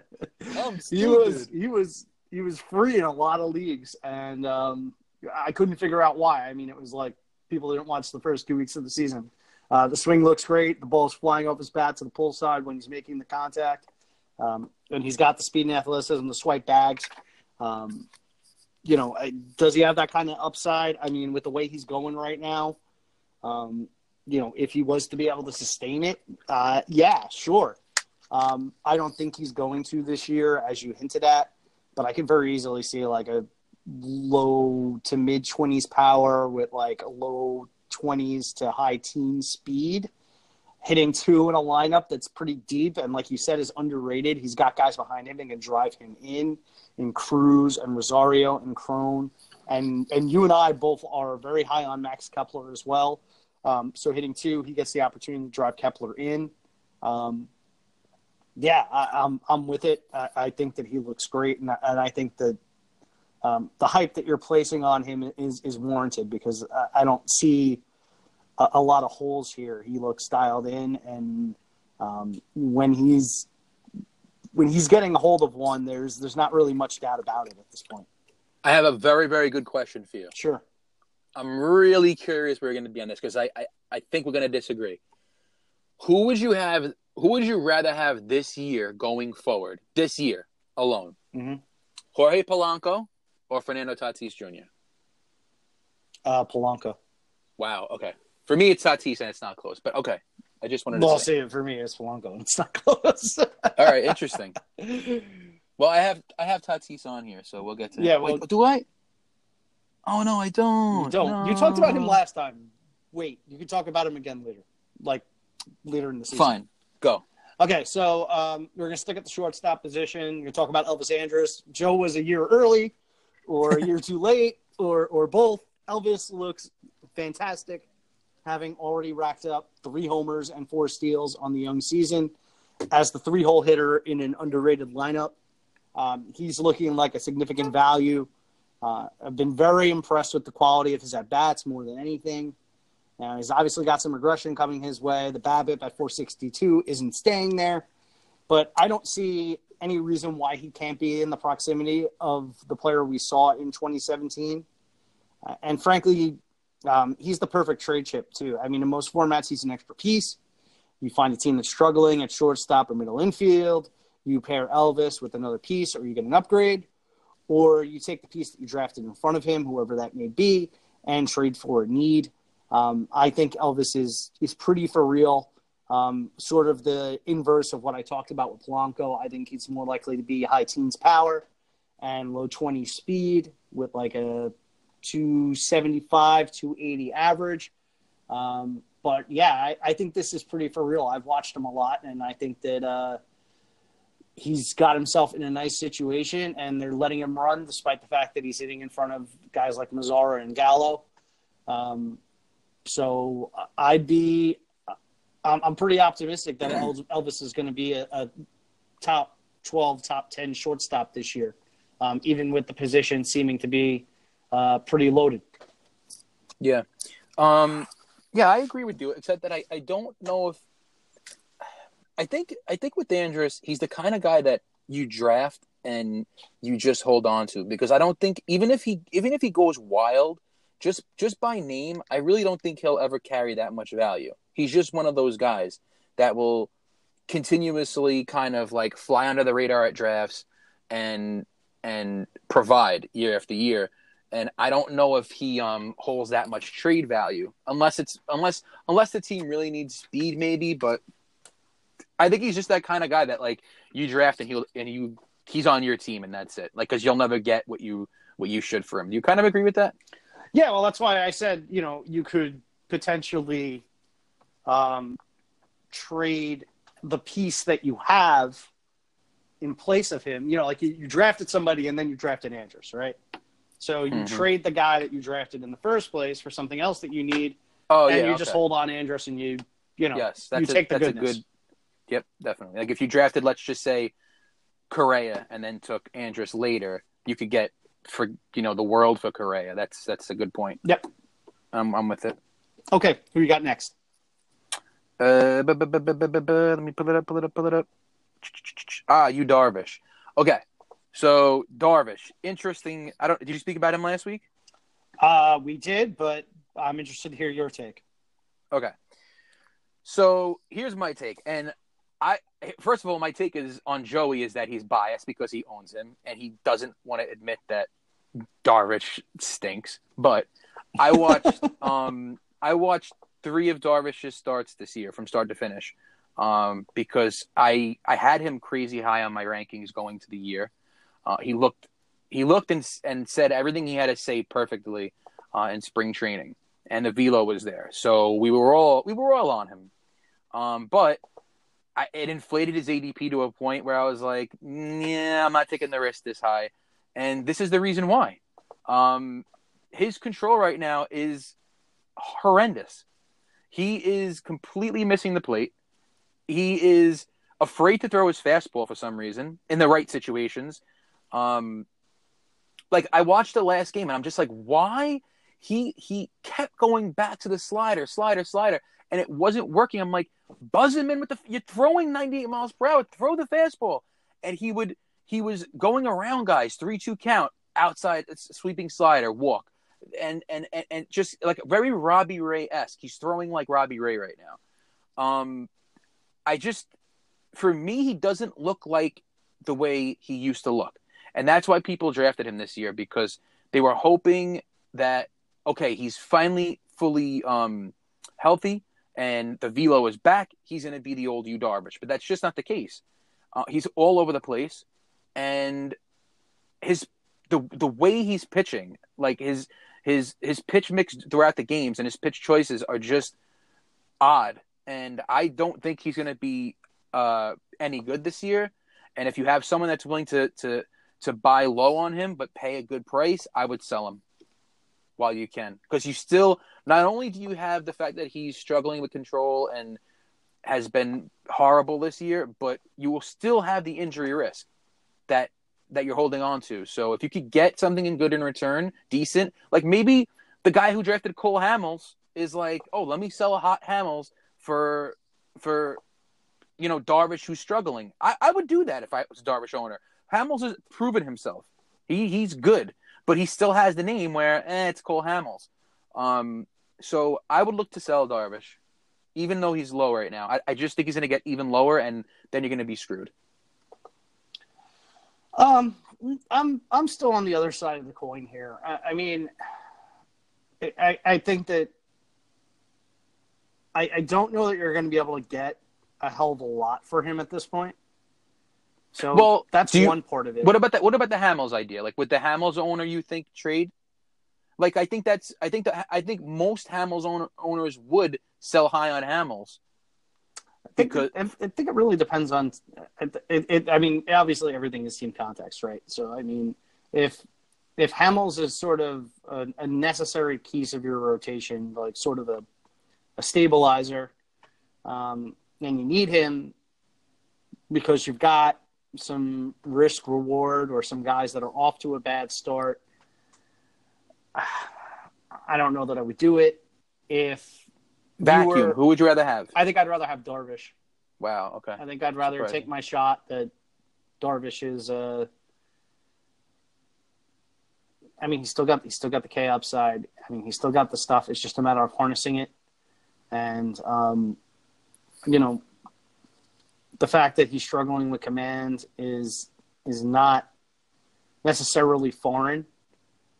S1: He was he was he was free in a lot of leagues, and um, I couldn't figure out why. I mean, it was like people didn't watch the first two weeks of the season. Uh, the swing looks great. The ball's flying off his bat to the pull side when he's making the contact, um, and he's got the speed and athleticism, the swipe bags. Um, you know, does he have that kind of upside? I mean, with the way he's going right now, um, you know, if he was to be able to sustain it, uh, yeah, sure. Um, I don't think he's going to this year, as you hinted at, but I could very easily see like a low to mid 20s power with like a low 20s to high teen speed hitting two in a lineup that's pretty deep and like you said is underrated. He's got guys behind him that can drive him in in cruz and rosario and cron. And and you and i both are very high on max kepler as well. Um, so hitting two he gets the opportunity to drive kepler in. Um, yeah, I, I'm I'm with it. I, I think that he looks great, and I, and I think that um, the hype that you're placing on him is is warranted because I, I don't see a, a lot of holes here. He looks dialed in, and um, when he's when he's getting a hold of one, there's there's not really much doubt about it at this point.
S2: I have a very, very good question for you.
S1: Sure.
S2: I'm really curious where you're going to be on this because I, I, I think we're going to disagree. Who would you have? Who would you rather have this year going forward? This year alone,
S1: Mhm.
S2: Jorge Polanco or Fernando Tatis Jr.
S1: Uh, Polanco.
S2: Wow. Okay. For me, it's Tatis, and it's not close. But okay, I just wanted to
S1: Well,
S2: say.
S1: see, for me, it's Polanco. It's not close.
S2: All right, interesting. Well, I have I have Tatis on here, so we'll get to.
S1: Yeah,
S2: Wait, do I? Oh no, I don't.
S1: You don't. You talked about him last time. Wait, you can talk about him again later, like later in the season.
S2: Fine, go.
S1: Okay, so um, we're gonna stick at the shortstop position. We're gonna talk about Elvis Andrus. Joe was a year early, or a year too late, or or both. Elvis looks fantastic, having already racked up three homers and four steals on the young season as the three-hole hitter in an underrated lineup. Um, he's looking like a significant value. Uh, I've been very impressed with the quality of his at bats more than anything. Now he's obviously got some regression coming his way. The BABIP at 462 isn't staying there, but I don't see any reason why he can't be in the proximity of the player we saw in 2017. Uh, and frankly, um, he's the perfect trade chip too. I mean, in most formats, he's an extra piece. You find a team that's struggling at shortstop or middle infield. You pair Elvis with another piece, or you get an upgrade, or you take the piece that you drafted in front of him, whoever that may be, and trade for a need. Um, I think Elvis is is pretty for real. Um, sort of the inverse of what I talked about with Polanco. I think he's more likely to be high teens power and low 20 speed with like a 275, 280 average. Um, but yeah, I, I, think this is pretty for real. I've watched him a lot, and I think that uh, he's got himself in a nice situation, and they're letting him run despite the fact that he's hitting in front of guys like Mazara and Gallo. Um, so I'd be, I'm, I'm pretty optimistic that Elvis is going to be a, a, top 12, top 10 shortstop this year, um, even with the position seeming to be uh, pretty loaded.
S2: Yeah. Um, yeah, I agree with you, except that I, I don't know if I think I think with Andrus, he's the kind of guy that you draft and you just hold on to because I don't think even if he even if he goes wild, just just by name, I really don't think he'll ever carry that much value. He's just one of those guys that will continuously kind of like fly under the radar at drafts and and provide year after year and I don't know if he um, holds that much trade value unless it's unless unless the team really needs speed maybe but I think he's just that kind of guy that like you draft and he'll and you he's on your team and that's it. Like because you'll never get what you what you should for him. Do you kind of agree with that?
S1: Yeah well that's why I said you know you could potentially um, trade the piece that you have in place of him. You know like you, you drafted somebody and then you drafted Andrus right so you mm-hmm. trade the guy that you drafted in the first place for something else that you need. Oh, and yeah, you okay. just hold on Andrus and you, you know, yes, that's you a, take the that's goodness. a good.
S2: Yep, definitely. Like if you drafted, let's just say, Correa, and then took Andrus later, you could get for you know the world for Correa. That's that's a good point.
S1: Yep,
S2: I'm I'm with it.
S1: Okay, who you got next?
S2: Uh, let me pull it up, pull it up, pull it up. Ah, Yu Darvish. Okay, so Darvish, interesting. I don't. Did you speak about him last week?
S1: Uh, we did, but I'm interested to hear your take.
S2: Okay. So here's my take, and I first of all, my take is on Joey is that he's biased because he owns him, and he doesn't want to admit that Darvish stinks. But I watched, um, I watched three of Darvish's starts this year from start to finish, um, because I I had him crazy high on my rankings going to the year. Uh, he looked he looked and and said everything he had to say perfectly uh, in spring training, and the velo was there. So we were all we were all on him. Um, but I, it inflated his ADP to a point where I was like, yeah, I'm not taking the risk this high, and this is the reason why. Um, his control right now is horrendous. He is completely missing the plate. He is afraid to throw his fastball for some reason in the right situations. Um, like I watched the last game and I'm just like, why he he kept going back to the slider, slider, slider, and it wasn't working. I'm like, buzz him in with the you're throwing 98 miles per hour, throw the fastball, and he would he was going around guys, three two count outside sweeping slider, walk, and and and, and just like very Robbie Ray esque. He's throwing like Robbie Ray right now. Um, I just for me, he doesn't look like the way he used to look. And that's why people drafted him this year because they were hoping that okay, he's finally fully um, healthy and the velo is back. He's going to be the old Yu Darvish, but that's just not the case. Uh, he's all over the place, and his the the way he's pitching, like his his his pitch mix throughout the games and his pitch choices are just odd. And I don't think he's going to be uh, any good this year. And if you have someone that's willing to to to buy low on him but pay a good price, I would sell him while you can because you still not only do you have the fact that he's struggling with control and has been horrible this year, but you will still have the injury risk that that you're holding on to. So if you could get something in good in return, decent, like maybe the guy who drafted Cole Hamels is like, oh, let me sell a hot Hamels for for you know Darvish who's struggling. I, I would do that if I was a Darvish owner. Hamels has proven himself. He he's good, but he still has the name where eh, it's Cole Hamels. Um, so I would look to sell Darvish, even though he's low right now. I, I just think he's going to get even lower, and then you're going to be screwed.
S1: Um, I'm I'm still on the other side of the coin here. I, I mean, I I think that I I don't know that you're going to be able to get a hell of a lot for him at this point. So
S2: Well,
S1: that's
S2: you-
S1: one part of it.
S2: What about that? What about the Hamels idea? Like with the Hamels owner, you think trade? Like I think that's I think that I think most Hamels owner, owners would sell high on Hamels.
S1: I think,
S2: because-
S1: I, I think it really depends on. It, it, it, I mean, obviously everything is team context, right? So I mean, if if Hamels is sort of a, a necessary piece of your rotation, like sort of a a stabilizer, um, and you need him because you've got some risk reward or some guys that are off to a bad start. I don't know that I would do it if
S2: Vacuum.
S1: were-
S2: Who would you rather have?
S1: I think I'd rather have Darvish.
S2: Wow. Okay.
S1: I think I'd rather
S2: Surprising.
S1: take my shot that Darvish is. Uh, I mean, he's still got he's still got the K upside. I mean, he's still got the stuff. It's just a matter of harnessing it, and um, you know, the fact that he's struggling with command is is not necessarily foreign.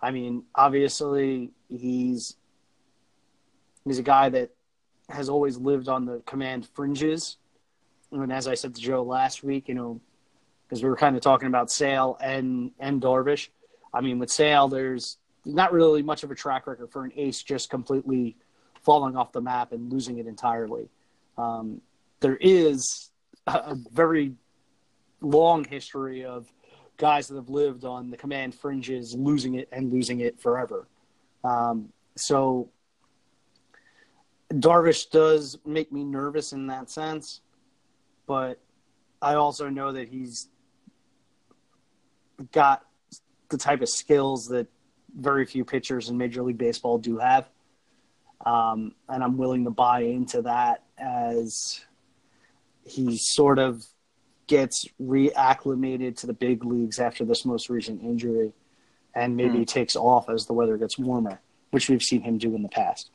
S1: I mean, obviously he's he's a guy that has always lived on the command fringes. And as I said to Joe last week, you know, because we were kind of talking about Sale and and Darvish. I mean, with Sale, there's not really much of a track record for an ace just completely falling off the map and losing it entirely. Um, there is a, very long history of guys that have lived on the command fringes losing it and losing it forever. Um, so Darvish does make me nervous in that sense, but I also know that he's got the type of skills that very few pitchers in Major League Baseball do have. Um, and I'm willing to buy into that as he sort of gets reacclimated to the big leagues after this most recent injury and maybe
S2: Hmm.
S1: takes off as the weather gets warmer, which we've seen him do in the past.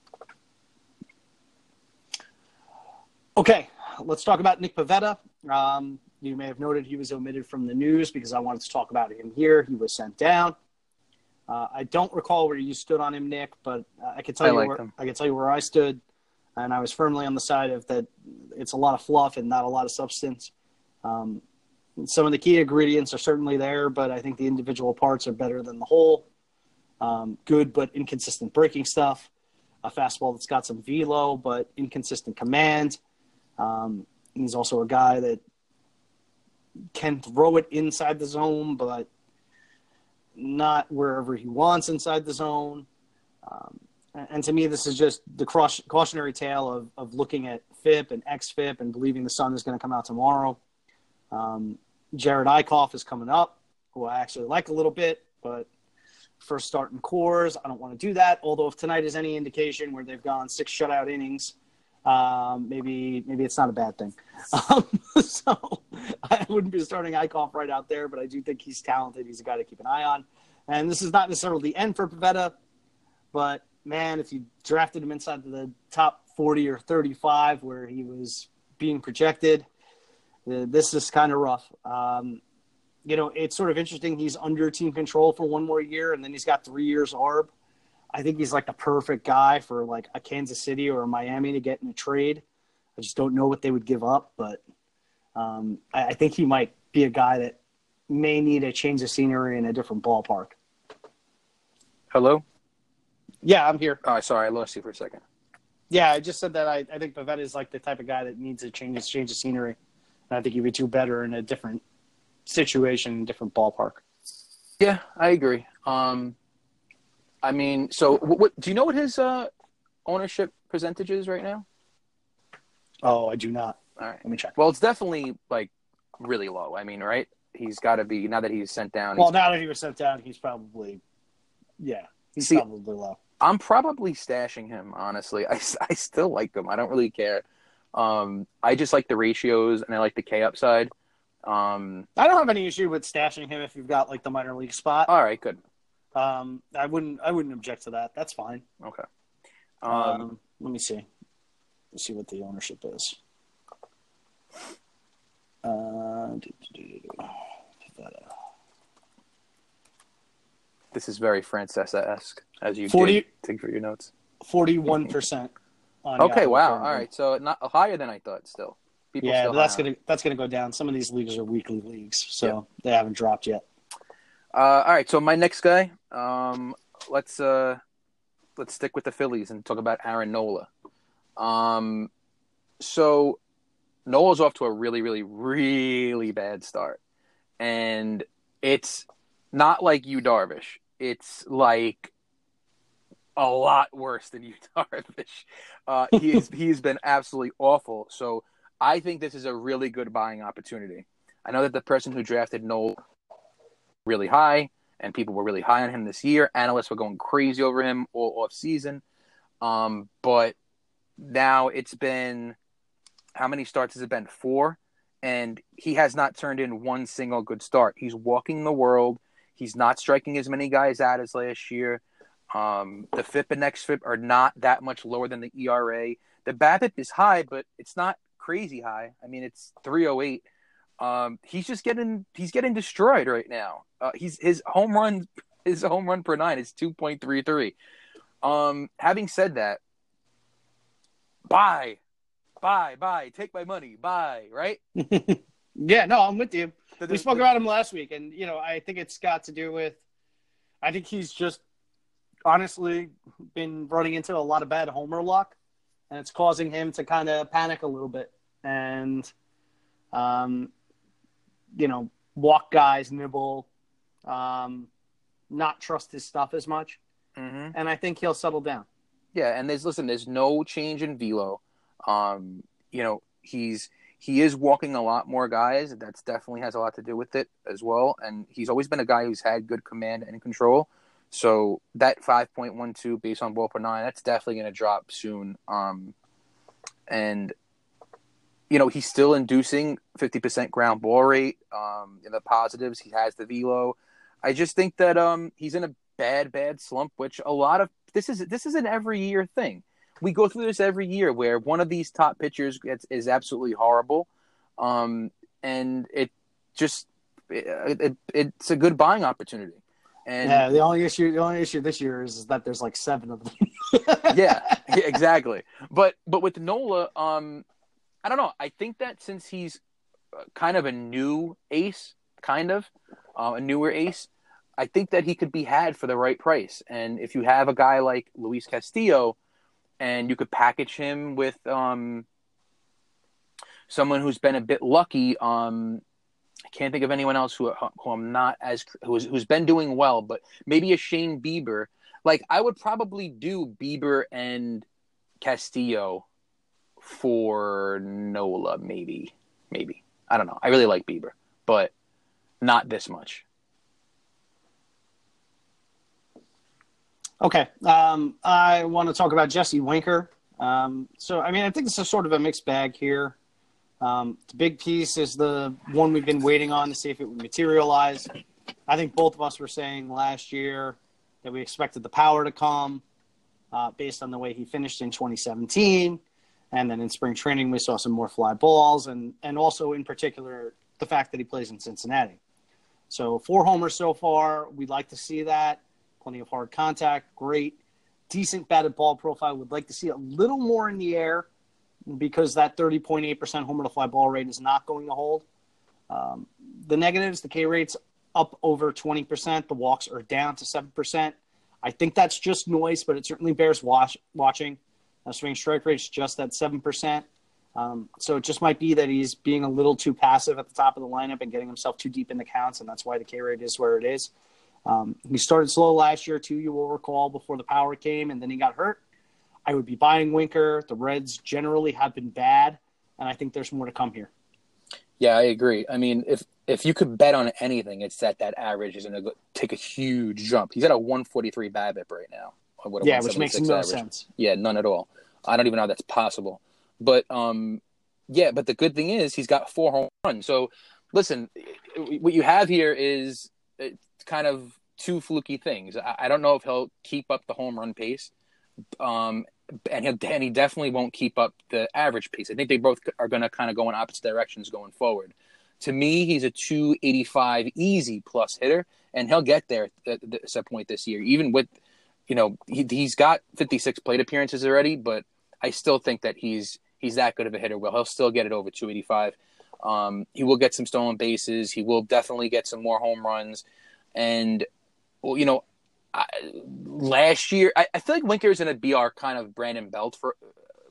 S1: Okay, let's talk about Nick Pivetta. Um, you may have noted he was omitted from the news because I wanted to talk about him here. He was sent down. Uh, I don't recall where you stood on him, Nick, but uh, I can tell
S2: I
S1: you
S2: liked
S1: where
S2: him.
S1: I can tell you where I stood, and I was firmly on the side of that. It's a lot of fluff and not a lot of substance. Um, some of the key ingredients are certainly there, but I think the individual parts are better than the whole. Um, good but inconsistent breaking stuff. A fastball that's got some velo but inconsistent command. Um, he's also a guy that can throw it inside the zone, but not wherever he wants inside the zone. Um, and to me, this is just the cautionary tale of, of looking at FIP and XFIP and believing the sun is going to come out tomorrow. Um, Jerad Eickhoff is coming up, who I actually like a little bit, but first start in Coors, I don't want to do that. Although if tonight is any indication where they've gone six shutout innings, um, maybe maybe it's not a bad thing. Um, so I wouldn't be starting Eickhoff right out there, but I do think he's talented. He's a guy to keep an eye on. And this is not necessarily the end for Pivetta, but man, if you drafted him inside the top 40 or 35 where he was being projected, uh, this is kind of rough. Um, you know, it's sort of interesting. He's under team control for one more year, and then he's got three years ARB. I think he's like the perfect guy for like a Kansas City or a Miami to get in a trade. I just don't know what they would give up, but um, I, I think he might be a guy that may need a change of scenery in a different ballpark.
S2: Hello.
S1: Yeah, I'm here.
S2: Oh, sorry, I lost you for a second.
S1: Yeah, I just said that I, I think Pivetta is like the type of guy that needs a change, change of scenery. And I think he would be too better in a different situation, different ballpark.
S2: Yeah, I agree. Um, I mean, so what, what do you know what his uh, ownership percentage is right now?
S1: Oh, I do not.
S2: All right.
S1: Let me check.
S2: Well, it's definitely like really low. I mean, right? He's got to be now that he's sent down.
S1: Well, now that he was sent down, he's probably, yeah, he's
S2: See-
S1: probably low.
S2: I'm probably stashing him. Honestly, I, I still like him. I don't really care. Um, I just like the ratios and I like the K upside. Um,
S1: I don't have any issue with stashing him if you've got like the minor league spot.
S2: all right, good.
S1: Um, I wouldn't. I wouldn't object to that. That's fine.
S2: Okay.
S1: Um,
S2: Um,
S1: let me see. Let's see what the ownership is. Uh, do, do, do, do. Put that up.
S2: This is very Francesa esque as you
S1: 40
S2: dig, dig for your notes.
S1: Forty-one percent.
S2: Okay, wow. All right, so not higher than I thought. Still, People
S1: Yeah,
S2: still
S1: that's gonna that's gonna go down. Some of these leagues are weekly leagues, so they haven't dropped yet.
S2: Uh, all right, so my next guy, um, let's uh, let's stick with the Phillies and talk about Aaron Nola. Um, so Nola's off to a really, really, really bad start, and it's not like Yu Darvish. It's like a lot worse than Utah Darvish. Uh, he's he's been absolutely awful. So I think this is a really good buying opportunity. I know that the person who drafted Nola really high, and people were really high on him this year. Analysts were going crazy over him all off season. Um, but now it's been how many starts has it been? Four, and he has not turned in one single good start. He's walking the world. He's not striking as many guys out as last year. Um, the FIP and XFIP are not that much lower than the ERA. The BABIP is high, but it's not crazy high. I mean, it's 308. Um, he's just getting he's getting destroyed right now. Uh, he's his home run his home run per nine is 2.33. Um, having said that, buy, buy, buy, take my money, buy, right?
S1: yeah, no, I'm with you.
S2: The-
S1: We
S2: the-
S1: spoke about him last week, and you know, I think it's got to do with. I think he's just honestly been running into a lot of bad homer luck, and it's causing him to kind of panic a little bit, and, um, you know, walk guys, nibble, um, not trust his stuff as much,
S2: Mhm.
S1: and I think he'll settle down.
S2: Yeah, and there's listen, there's no change in velo. Um, you know, he's he is walking a lot more guys. That's definitely has a lot to do with it as well. And he's always been a guy who's had good command and control. So that five point one two based on ball per nine, that's definitely gonna drop soon. Um and you know, he's still inducing fifty percent ground ball rate. Um in the positives, he has the velo. I just think that um he's in a bad, bad slump, which a lot of this is this is an every year thing. We go through this every year where one of these top pitchers gets, is absolutely horrible, um, and it just it, it, it's a good buying opportunity. And
S1: yeah, the only issue, the only issue this year is, is that there's like seven of them.
S2: yeah, exactly. But but with Nola, um, I don't know. I think that since he's uh, kind of a new ace, kind of uh, a newer ace, I think that he could be had for the right price. And if you have a guy like Luis Castillo, and you could package him with um, someone who's been a bit lucky, um, I can't think of anyone else who, who I'm not as who's who's been doing well, but maybe a Shane Bieber. Like I would probably do Bieber and Castillo for Nola, maybe, maybe. I don't know. I really like Bieber, but not this much.
S1: Okay. Um, I want to talk about Jesse Winker. Um, so, I mean, I think this is sort of a mixed bag here. Um, the big piece is the one we've been waiting on to see if it would materialize. I think both of us were saying last year that we expected the power to come uh, based on the way he finished in 2017. And then in spring training, we saw some more fly balls, and, and also in particular, the fact that he plays in Cincinnati. So, four homers so far. We'd like to see that plenty of hard contact, great, decent batted ball profile. Would like to see a little more in the air because that 30.8% homer to fly ball rate is not going to hold. Um, the negatives, the K rate's up over 20%. The walks are down to 7%. I think that's just noise, but it certainly bears watch, watching. Uh, swing strike rate's just at 7%. Um, so it just might be that he's being a little too passive at the top of the lineup and getting himself too deep in the counts, and that's why the K rate is where it is. Um, he started slow last year too. You will recall before the power came, and then he got hurt. I would be buying Winker. The Reds generally have been bad, and I think there's more to come here.
S2: Yeah, I agree. I mean, if if you could bet on anything, it's that that average is going to take a huge jump. He's at a 143 BABIP right now
S1: Yeah, which makes no
S2: average.
S1: sense.
S2: Yeah, none at all. I don't even know how that's possible. But um, yeah, but the good thing is he's got four home runs. So listen, what you have here is it's kind of two fluky things. I, I don't know if he'll keep up the home run pace, um, and he'll and he definitely won't keep up the average pace. I think they both are going to kind of go in opposite directions going forward. To me, he's a 285 easy plus hitter, and he'll get there at, some point this year, even with you know he, he's got 56 plate appearances already, but I still think that he's he's that good of a hitter. Well, he'll still get it over 285. Um, he will get some stolen bases. He will definitely get some more home runs, and well, you know, I, last year I, I feel like Winker's going to be our kind of Brandon Belt for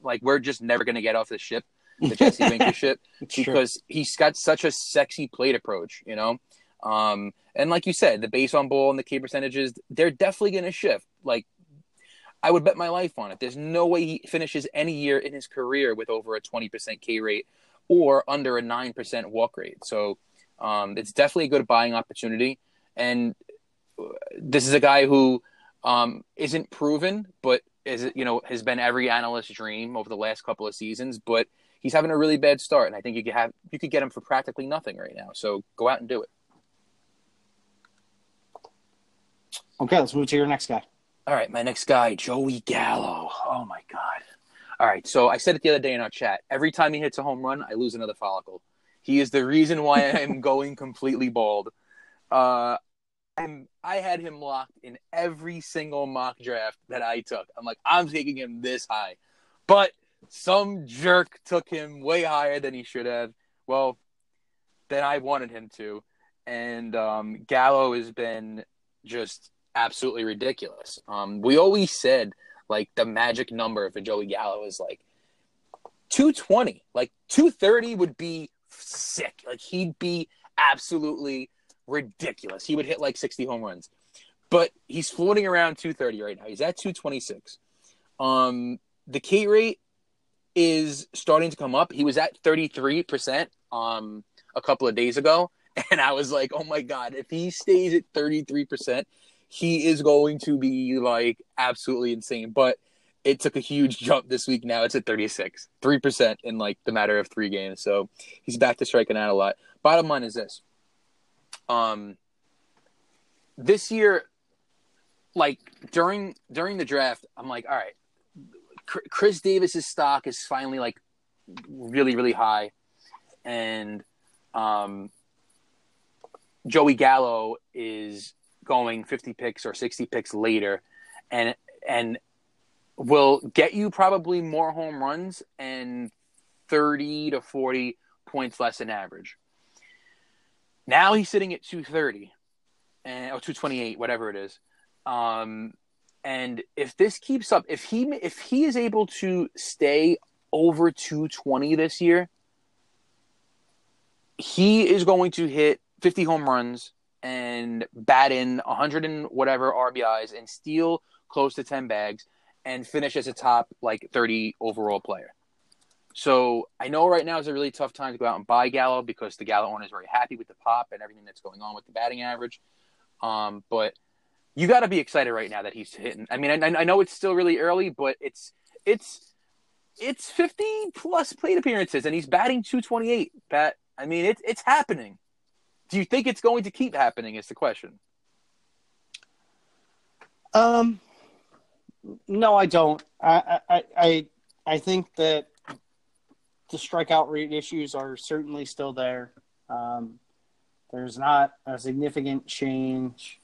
S2: like we're just never going to get off the ship, the Jesse Winker ship,
S1: It's true.
S2: because he's got such a sexy plate approach, you know. Um, and like you said, the base on ball and the K percentages, they're definitely going to shift. Like I would bet my life on it. There's no way he finishes any year in his career with over a 20% K rate or under a 9% walk rate. So um, it's definitely a good buying opportunity. And this is a guy who um, isn't proven, but is you know has been every analyst's dream over the last couple of seasons. But he's having a really bad start, and I think you could have you could get him for practically nothing right now. So go out and do it.
S1: Okay, let's move to your next guy.
S2: All right, my next guy, Joey Gallo. Oh my god. All right, so I said it the other day in our chat. Every time he hits a home run, I lose another follicle. He is the reason why I am going completely bald. Uh, I'm, I had him locked in every single mock draft that I took. I'm like, I'm taking him this high, but some jerk took him way higher than he should have. Well, than I wanted him to, and um, Gallo has been just absolutely ridiculous. Um, we always said like the magic number for Joey Gallo is like 220. Like 230 would be sick. Like he'd be absolutely ridiculous. He would hit like 60 home runs. But he's floating around 230 right now. He's at 226. Um the K rate is starting to come up. He was at 33% um a couple of days ago and I was like, "Oh my god, if he stays at 33%, he is going to be like absolutely insane." But it took a huge jump this week. Now it's at 36, 3% in like the matter of three games. So he's back to striking out a lot. Bottom line is this. Um, this year, like during during the draft, I'm like, all right, Chris Davis's stock is finally like really really high, and um, Joey Gallo is going 50 picks or 60 picks later, and and will get you probably more home runs and 30 to 40 points less than average. Now he's sitting at 230 and or 228, whatever it is. Um, and if this keeps up, if he if he is able to stay over 220 this year, he is going to hit 50 home runs and bat in 100 and whatever RBIs and steal close to 10 bags and finish as a top like 30 overall player. So I know right now is a really tough time to go out and buy Gallo because the Gallo owner is very happy with the pop and everything that's going on with the batting average. Um, but you got to be excited right now that he's hitting. I mean, I, I know it's still really early, but it's it's it's 50 plus plate appearances and he's batting 228. Pat, I mean, it's it's happening. Do you think it's going to keep happening? Is the question.
S1: Um, no, I don't. I, I, I, I think that the strikeout rate issues are certainly still there. Um, there's not a significant change.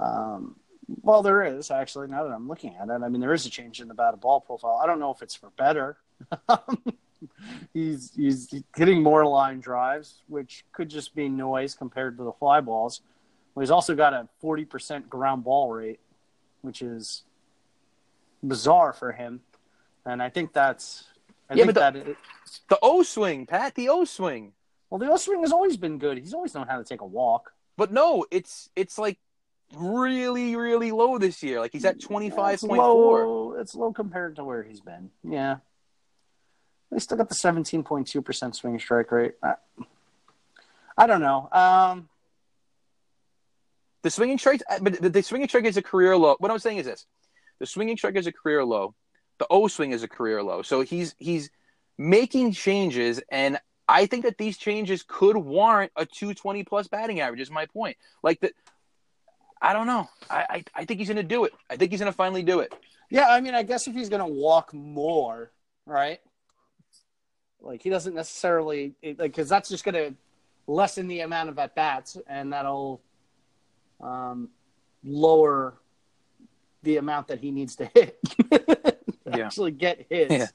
S1: Um, well, there is actually. Now that I'm looking at it, I mean, there is a change in the batted ball profile. I don't know if it's for better. he's he's hitting more line drives, which could just be noise compared to the fly balls. Well, he's also got a 40% ground ball rate, which is bizarre for him. And I think that's I
S2: Yeah, but
S1: it,
S2: The O swing, Pat. The O swing.
S1: well, the O swing has always been good. He's always known how to take a walk.
S2: But no, it's it's like really really low this year. Like he's at twenty five point four.
S1: It's point low. Compared to where he's been. Yeah. They still got the 17.2% swing strike rate. I, I don't know. Um,
S2: The swinging strike, but the, the swinging strike is a career low. What I'm saying is this: the swinging strike is a career low. The O swing is a career low. So he's he's making changes, and I think that these changes could warrant a 220 plus batting average. Is my point. Like the, I don't know. I I, I think he's going to do it. I think he's going to finally do it.
S1: Yeah, I mean, I guess if he's going to walk more, right? Like he doesn't necessarily like because that's just going to lessen the amount of at bats, and that'll um, lower the amount that he needs to hit
S2: Yeah.
S1: actually get hits
S2: Yeah.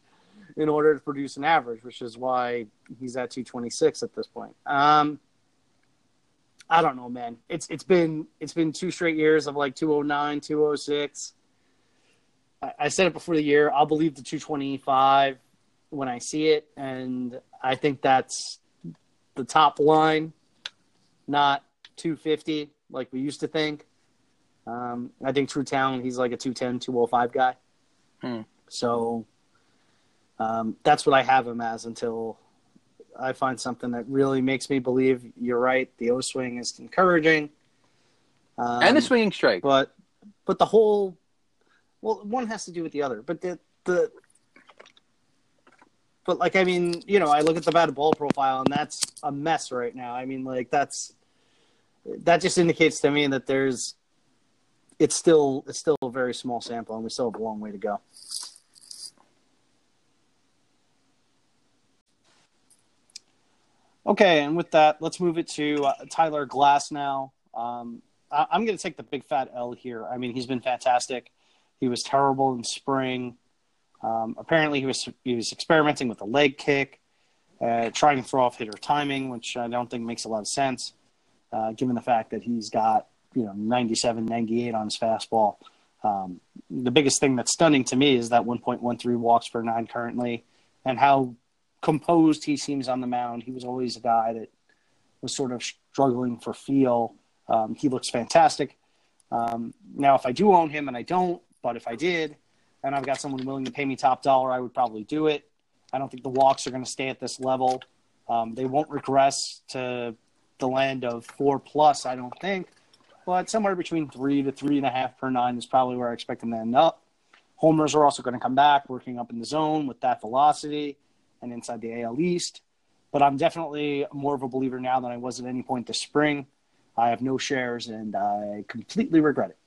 S1: in order to produce an average, which is why he's at 226 at this point. Um, I don't know, man. It's it's been it's been two straight years of like 209, 206. I, I said it before the year. I'll believe the 225 when I see it, and I think that's the top line, not 250 like we used to think. Um, I think True Talent, he's like a 210, 205 guy.
S2: Hmm.
S1: So um, that's what I have him as until I find something that really makes me believe you're right. The O swing is encouraging. Um,
S2: and the swinging strike.
S1: but but the whole well one has to do with the other but the the but like i mean you know i look at the batted ball profile and that's a mess right now i mean like that's that just indicates to me that there's it's still it's still a very small sample and we still have a long way to go okay and with that let's move it to uh, tyler glasnow um, I- I'm going to take the big fat L here. I mean, he's been fantastic. He was terrible in spring. Um, apparently, he was he was experimenting with a leg kick, uh, trying to throw off hitter timing, which I don't think makes a lot of sense, uh, given the fact that he's got you know 97, 98 on his fastball. Um, the biggest thing that's stunning to me is that 1.13 walks per nine currently, and how composed he seems on the mound. He was always a guy that was sort of struggling for feel. Um, he looks fantastic. Um, now, if I do own him, and I don't, but if I did, and I've got someone willing to pay me top dollar, I would probably do it. I don't think the walks are going to stay at this level. Um, they won't regress to the land of four plus, I don't think, but somewhere between three to three and a half per nine is probably where I expect them to end up. Homers are also going to come back, working up in the zone with that velocity and inside the AL East. But I'm definitely more of a believer now than I was at any point this spring. I have no shares, and I completely regret it.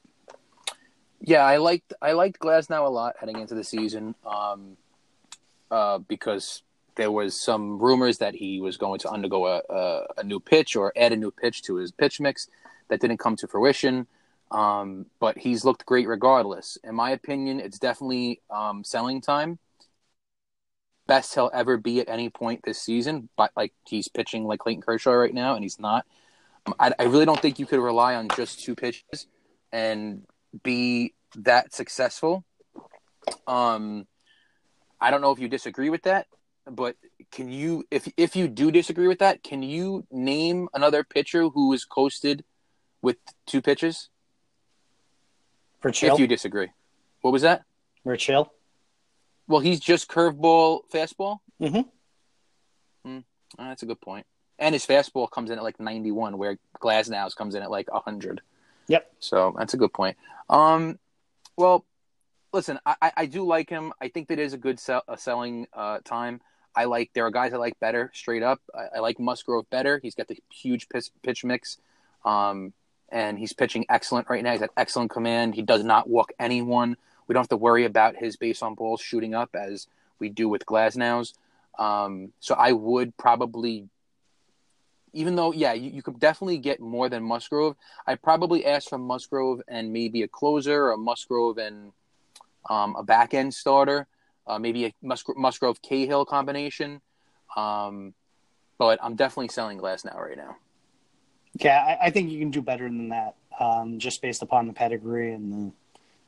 S2: Yeah, I liked I liked Glasnow a lot heading into the season, um, uh, because there was some rumors that he was going to undergo a, a, a new pitch or add a new pitch to his pitch mix that didn't come to fruition. Um, but he's looked great regardless. In my opinion, it's definitely um, selling time. Best he'll ever be at any point this season, but like he's pitching like Clayton Kershaw right now, and he's not. Um, I, I really don't think you could rely on just two pitches and be that successful. Um, I don't know if you disagree with that, but can you, if if you do disagree with that, can you name another pitcher who is coasted with two pitches?
S1: For chill,
S2: If you disagree, what was that?
S1: for chill.
S2: Well, he's just curveball, fastball.
S1: Mhm.
S2: Hmm, oh, that's a good point. And his fastball comes in at like ninety-one, where Glasnow's comes in at like hundred.
S1: Yep.
S2: So that's a good point. Um, well, listen, I, I- I do like him. I think that is a good sell, a selling uh, time. I like there are guys I like better straight up. I, I like Musgrove better. He's got the huge pitch, pitch mix, um, and he's pitching excellent right now. He's got excellent command. He does not walk anyone. We don't have to worry about his base on balls shooting up as we do with Glasnow's. Um, so I would probably, even though yeah, you, you could definitely get more than Musgrove. I probably ask for Musgrove and maybe a closer, or Musgrove and um, a back end starter, uh, maybe a Musgro- Musgrove Cahill combination. Um, but I'm definitely selling Glasnow right now.
S1: Yeah, I, I think you can do better than that, um, just based upon the pedigree and the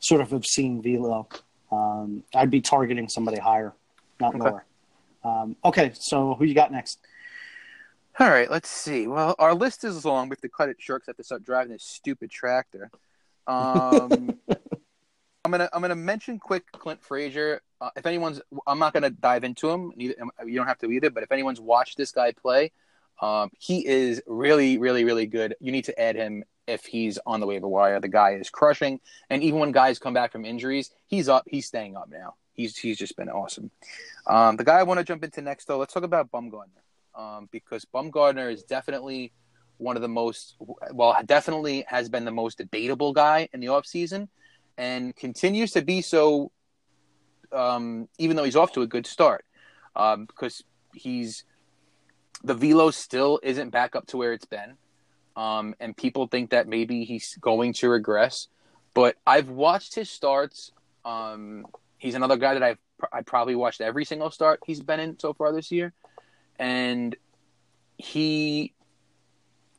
S1: sort of obscene velo. Um, I'd be targeting somebody higher, not
S2: Okay.
S1: lower. Um, okay, so who you got next?
S2: All right, let's see. Well, our list is long. We have to cut it short because I have to start driving this stupid tractor. Um, I'm gonna I'm gonna mention quick Clint Frazier. Uh, if anyone's, I'm not gonna dive into him. Neither, you don't have to either. But if anyone's watched this guy play, um, he is really, really, really good. You need to add him if he's on the waiver wire. The guy is crushing, and even when guys come back from injuries, he's up. He's staying up now. He's he's just been awesome. Um, the guy I want to jump into next, though, let's talk about Bumgarner, um, because Bumgarner is definitely one of the most well, definitely has been the most debatable guy in the offseason and continues to be so. Um, even though he's off to a good start, um, because he's the velo still isn't back up to where it's been, um, and people think that maybe he's going to regress. But I've watched his starts. Um, he's another guy that I've I probably watched every single start he's been in so far this year, and he.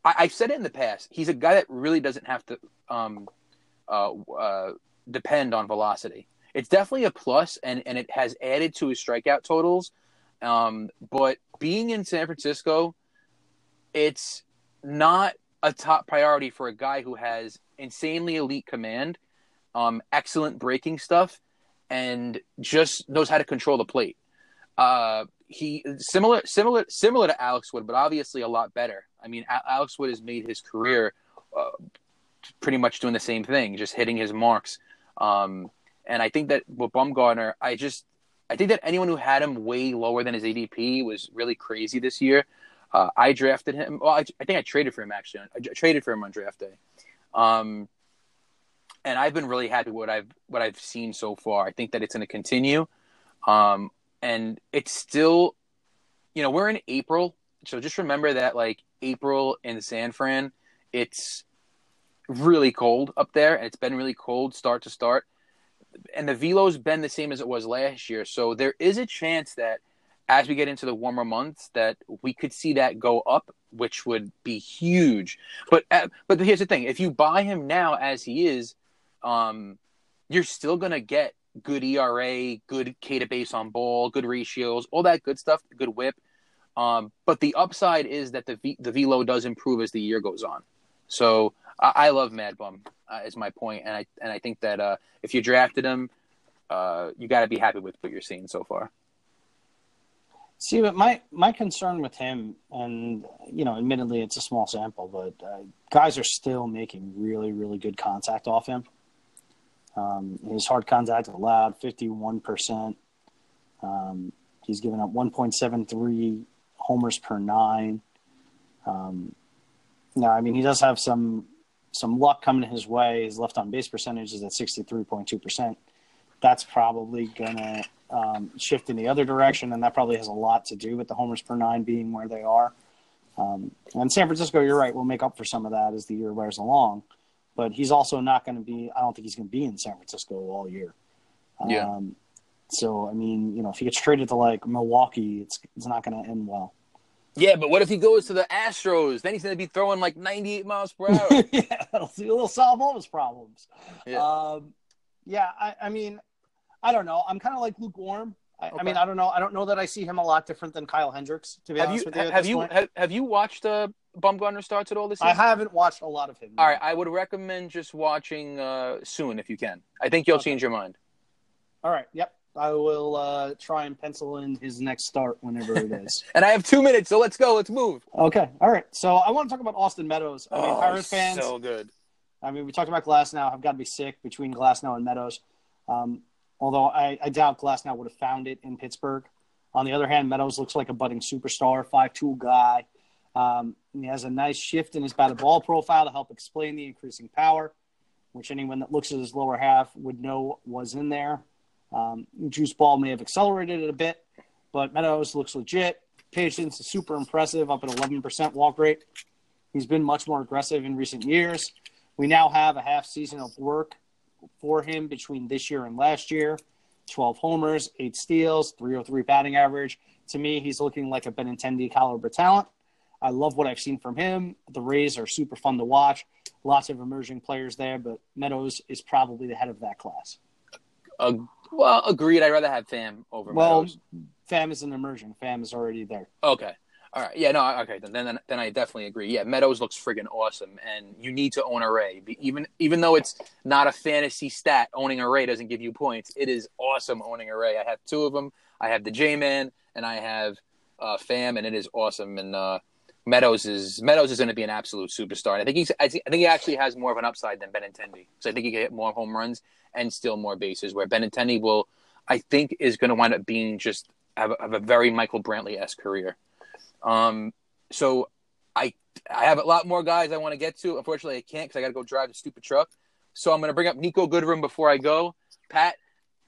S2: I, have said it in the past. He's a guy that really doesn't have to um, uh, uh, depend on velocity. It's definitely a plus, and and it has added to his strikeout totals. Um, but being in San Francisco, it's not a top priority for a guy who has insanely elite command, um, excellent breaking stuff, and just knows how to control the plate. Uh, he similar similar similar to Alex Wood, but obviously a lot better. I mean, Alex Wood has made his career uh, pretty much doing the same thing, just hitting his marks. Um, and I think that with Bumgarner, I just I think that anyone who had him way lower than his ADP was really crazy this year. Uh, I drafted him. Well, I, I, think I traded for him actually. I, traded for him on draft day. Um, and I've been really happy with what I've what I've seen so far. I think that it's going to continue. Um, and it's still, you know, we're in April, so just remember that like April in San Fran, it's really cold up there, and it's been really cold start to start. And the velo's been the same as it was last year, so there is a chance that as we get into the warmer months that we could see that go up which would be huge but uh, but here's the thing if you buy him now as he is um you're still going to get good ERA, good K to base on ball, good ratios, all that good stuff, good whip. Um, but the upside is that the v- the velo does improve as the year goes on. So I, I love Mad Bum uh, is my point, and I and I think that uh, if you drafted him, uh, you got to be happy with what you're seeing so far.
S1: See, but my my concern with him, and you know, admittedly it's a small sample, but uh, guys are still making really really good contact off him. Um, his hard contact allowed fifty one percent. Um, he's given up one point seven three homers per nine. Um, now, I mean, he does have some some luck coming his way. His left on base percentage is at sixty three point two percent. That's probably gonna um, shift in the other direction, and that probably has a lot to do with the homers per nine being where they are. Um, and San Francisco, you're right, will make up for some of that as the year wears along. But he's also not going to be. I don't think he's going to be in San Francisco all year.
S2: Yeah.
S1: Um, so I mean, you know, if he gets traded to like Milwaukee, it's it's not going to end well.
S2: Yeah, but what if he goes to the Astros? Then he's going to be throwing like 98 miles per hour.
S1: yeah, it'll, it'll solve all his problems. Yeah, um, yeah I, I mean, I don't know. I'm kind of like lukewarm. I, okay. I, mean, I don't know. I don't know that I see him a lot different than Kyle Hendricks. To be
S2: have
S1: honest
S2: you,
S1: with you,
S2: have you have, have, you watched uh, Bumgarner starts at all this?
S1: Season? I haven't watched a lot of him.
S2: All right, I would recommend just watching uh, soon if you can. I think you'll okay. change your mind.
S1: All right. Yep. I will uh, try and pencil in his next start whenever it is.
S2: and I have two minutes, so let's go. Let's move.
S1: Okay. All right. So I want to talk about Austin Meadows. I mean,
S2: oh,
S1: Pirates fans.
S2: So good.
S1: I mean, we talked about Glasnow. I've got to be sick between Glasnow and Meadows. Um, although I, I doubt Glasnow would have found it in Pittsburgh. On the other hand, Meadows looks like a budding superstar, five-two guy. Um, he has a nice shift in his batted ball profile to help explain the increasing power, which anyone that looks at his lower half would know was in there. Um, juice ball may have accelerated it a bit, but Meadows looks legit. Patience is super impressive, up at 11% walk rate. He's been much more aggressive in recent years. We now have a half season of work for him between this year and last year 12 homers, eight steals, 303 batting average. To me, he's looking like a Benintendi caliber talent. I love what I've seen from him. The Rays are super fun to watch. Lots of emerging players there, but Meadows is probably the head of that class.
S2: Uh, well, agreed. I'd rather have Pham over
S1: well,
S2: Meadows.
S1: Pham is an emerging. Pham is already there.
S2: Okay. All right. Yeah. No. Okay. Then, then, then I definitely agree. Yeah. Meadows looks friggin' awesome, and you need to own a Ray. Even even though it's not a fantasy stat, owning a Ray doesn't give you points. It is awesome owning a Ray. I have two of them. I have the J Man, and I have uh, Pham, and it is awesome. And uh, Meadows is Meadows is going to be an absolute superstar. And I think he's I think, I think he actually has more of an upside than Benintendi. So I think he can hit more home runs and still more bases. Where Benintendi will, I think, is going to wind up being just have have a very Michael Brantley esque career. Um, so I I have a lot more guys I want to get to. Unfortunately, I can't because I got to go drive the stupid truck. So I'm going to bring up Niko Goodrum before I go. Pat,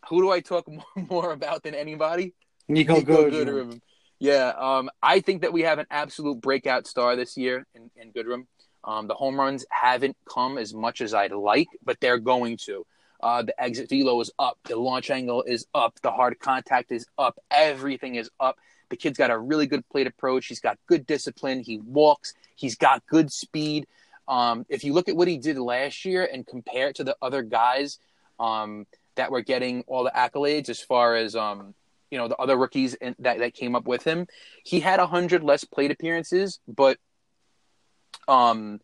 S2: who do I talk more about than anybody?
S1: Nico, Niko Goodrum. Goodrum.
S2: Yeah, um, I think that we have an absolute breakout star this year in, in Goodrum. Um, the home runs haven't come as much as I'd like, but they're going to. Uh, the exit velo is up. The launch angle is up. The hard contact is up. Everything is up. The kid's got a really good plate approach. He's got good discipline. He walks. He's got good speed. Um, if you look at what he did last year and compare it to the other guys um, that were getting all the accolades as far as um, you know the other rookies in, that that came up with him, he had hundred less plate appearances, but um,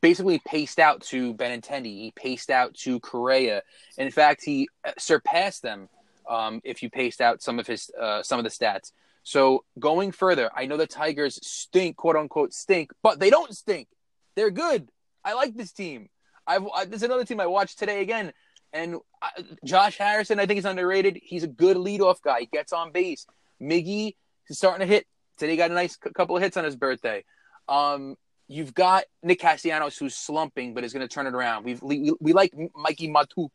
S2: basically paced out to Benintendi. He paced out to Correa. In fact, he uh, surpassed them um, if you paced out some of his uh, some of the stats. So going further, I know the Tigers stink, quote unquote, stink, but they don't stink. They're good. I like this team. I've I, there's another team I watched today again, and I, Josh Harrison. I think he's underrated. He's a good leadoff guy. He gets on base. Miggy is starting to hit. Today got a nice couple of hits on his birthday. Um, you've got Nick Castellanos who's slumping, but is going to turn it around. We've, we we like Mikey Mahtook.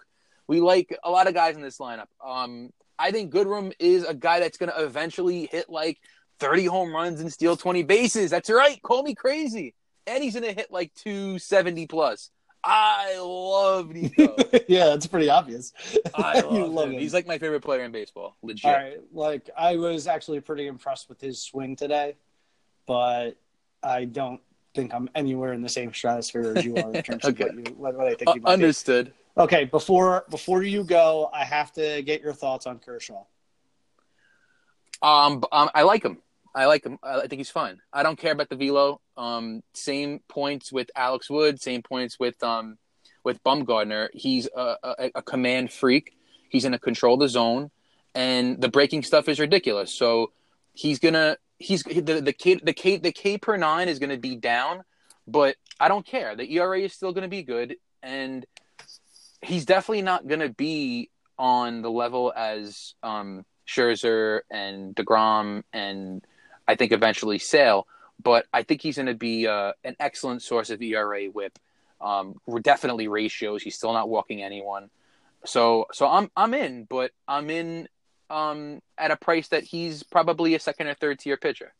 S2: We like a lot of guys in this lineup. Um, I think Goodrum is a guy that's going to eventually hit like 30 home runs and steal 20 bases. That's right. Call me crazy. And he's going to hit like 270 plus. I love Niko.
S1: yeah, that's pretty obvious.
S2: I love, love him. him. He's like my favorite player in baseball. Legit. All right.
S1: Like, I was actually pretty impressed with his swing today, but I don't think I'm anywhere in the same stratosphere as you are in terms okay. of what, you, what, what I think you might
S2: Understood.
S1: Be. Okay, before before you go, I have to get your thoughts on Kershaw.
S2: Um, um I like him. I like him. I think he's fine. I don't care about the velo. Um, same points with Alex Wood. Same points with um, with Bumgarner. He's a, a, a command freak. He's going to control the zone, and the breaking stuff is ridiculous. So he's gonna he's the the K the K the K per nine is to be down, but I don't care. The ERA is still to be good, and he's definitely not going to be on the level as um, Scherzer and Degrom and I think eventually Sale. But I think he's going to be uh, an excellent source of ERA WHIP. Um, definitely ratios. He's still not walking anyone. So so I'm I'm in, but I'm in um, at a price that he's probably a second or third tier pitcher.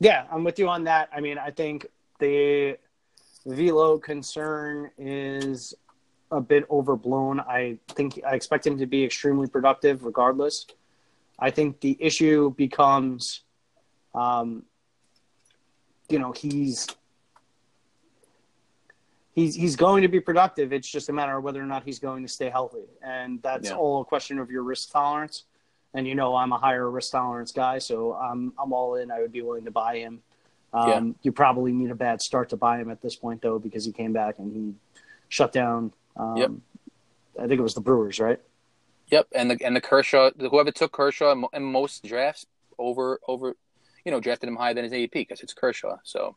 S1: Yeah, I'm with you on that. I mean, I think the velo concern is a bit overblown. I think I expect him to be extremely productive regardless. I think the issue becomes, um, you know, he's he's he's going to be productive. It's just a matter of whether or not he's going to stay healthy, and that's yeah. all a question of your risk tolerance. And you know, I'm a higher risk tolerance guy, so I'm I'm all in. I would be willing to buy him. Um, yeah. You probably need a bad start to buy him at this point, though, because he came back and he shut down um, yep. I think it was the Brewers, right?
S2: Yep, and the and the Kershaw, whoever took Kershaw in most drafts over over, you know, drafted him higher than his AP because it's Kershaw. So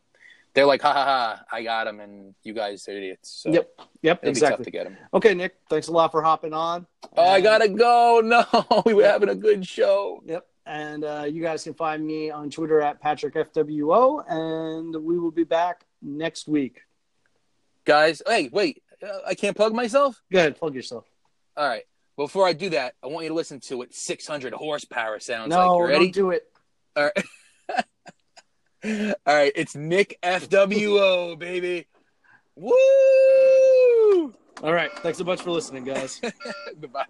S2: they're like, ha ha ha, I got him, and you guys are idiots. So
S1: yep, yep, exactly. to get him. Okay, Nick, thanks a lot for hopping on.
S2: Oh, and... I gotta go. No, we were having a good show.
S1: Yep. And uh, you guys can find me on Twitter at PatrickFWO, and we will be back next week.
S2: Guys, hey, wait, I can't plug myself?
S1: Go ahead, plug yourself.
S2: All right. Before I do that, I want you to listen to what 600 horsepower sounds
S1: no,
S2: like. You ready?
S1: don't do it.
S2: All right. All right. It's Nick FWO, baby. Woo!
S1: All right. Thanks so much for listening, guys.
S2: Goodbye.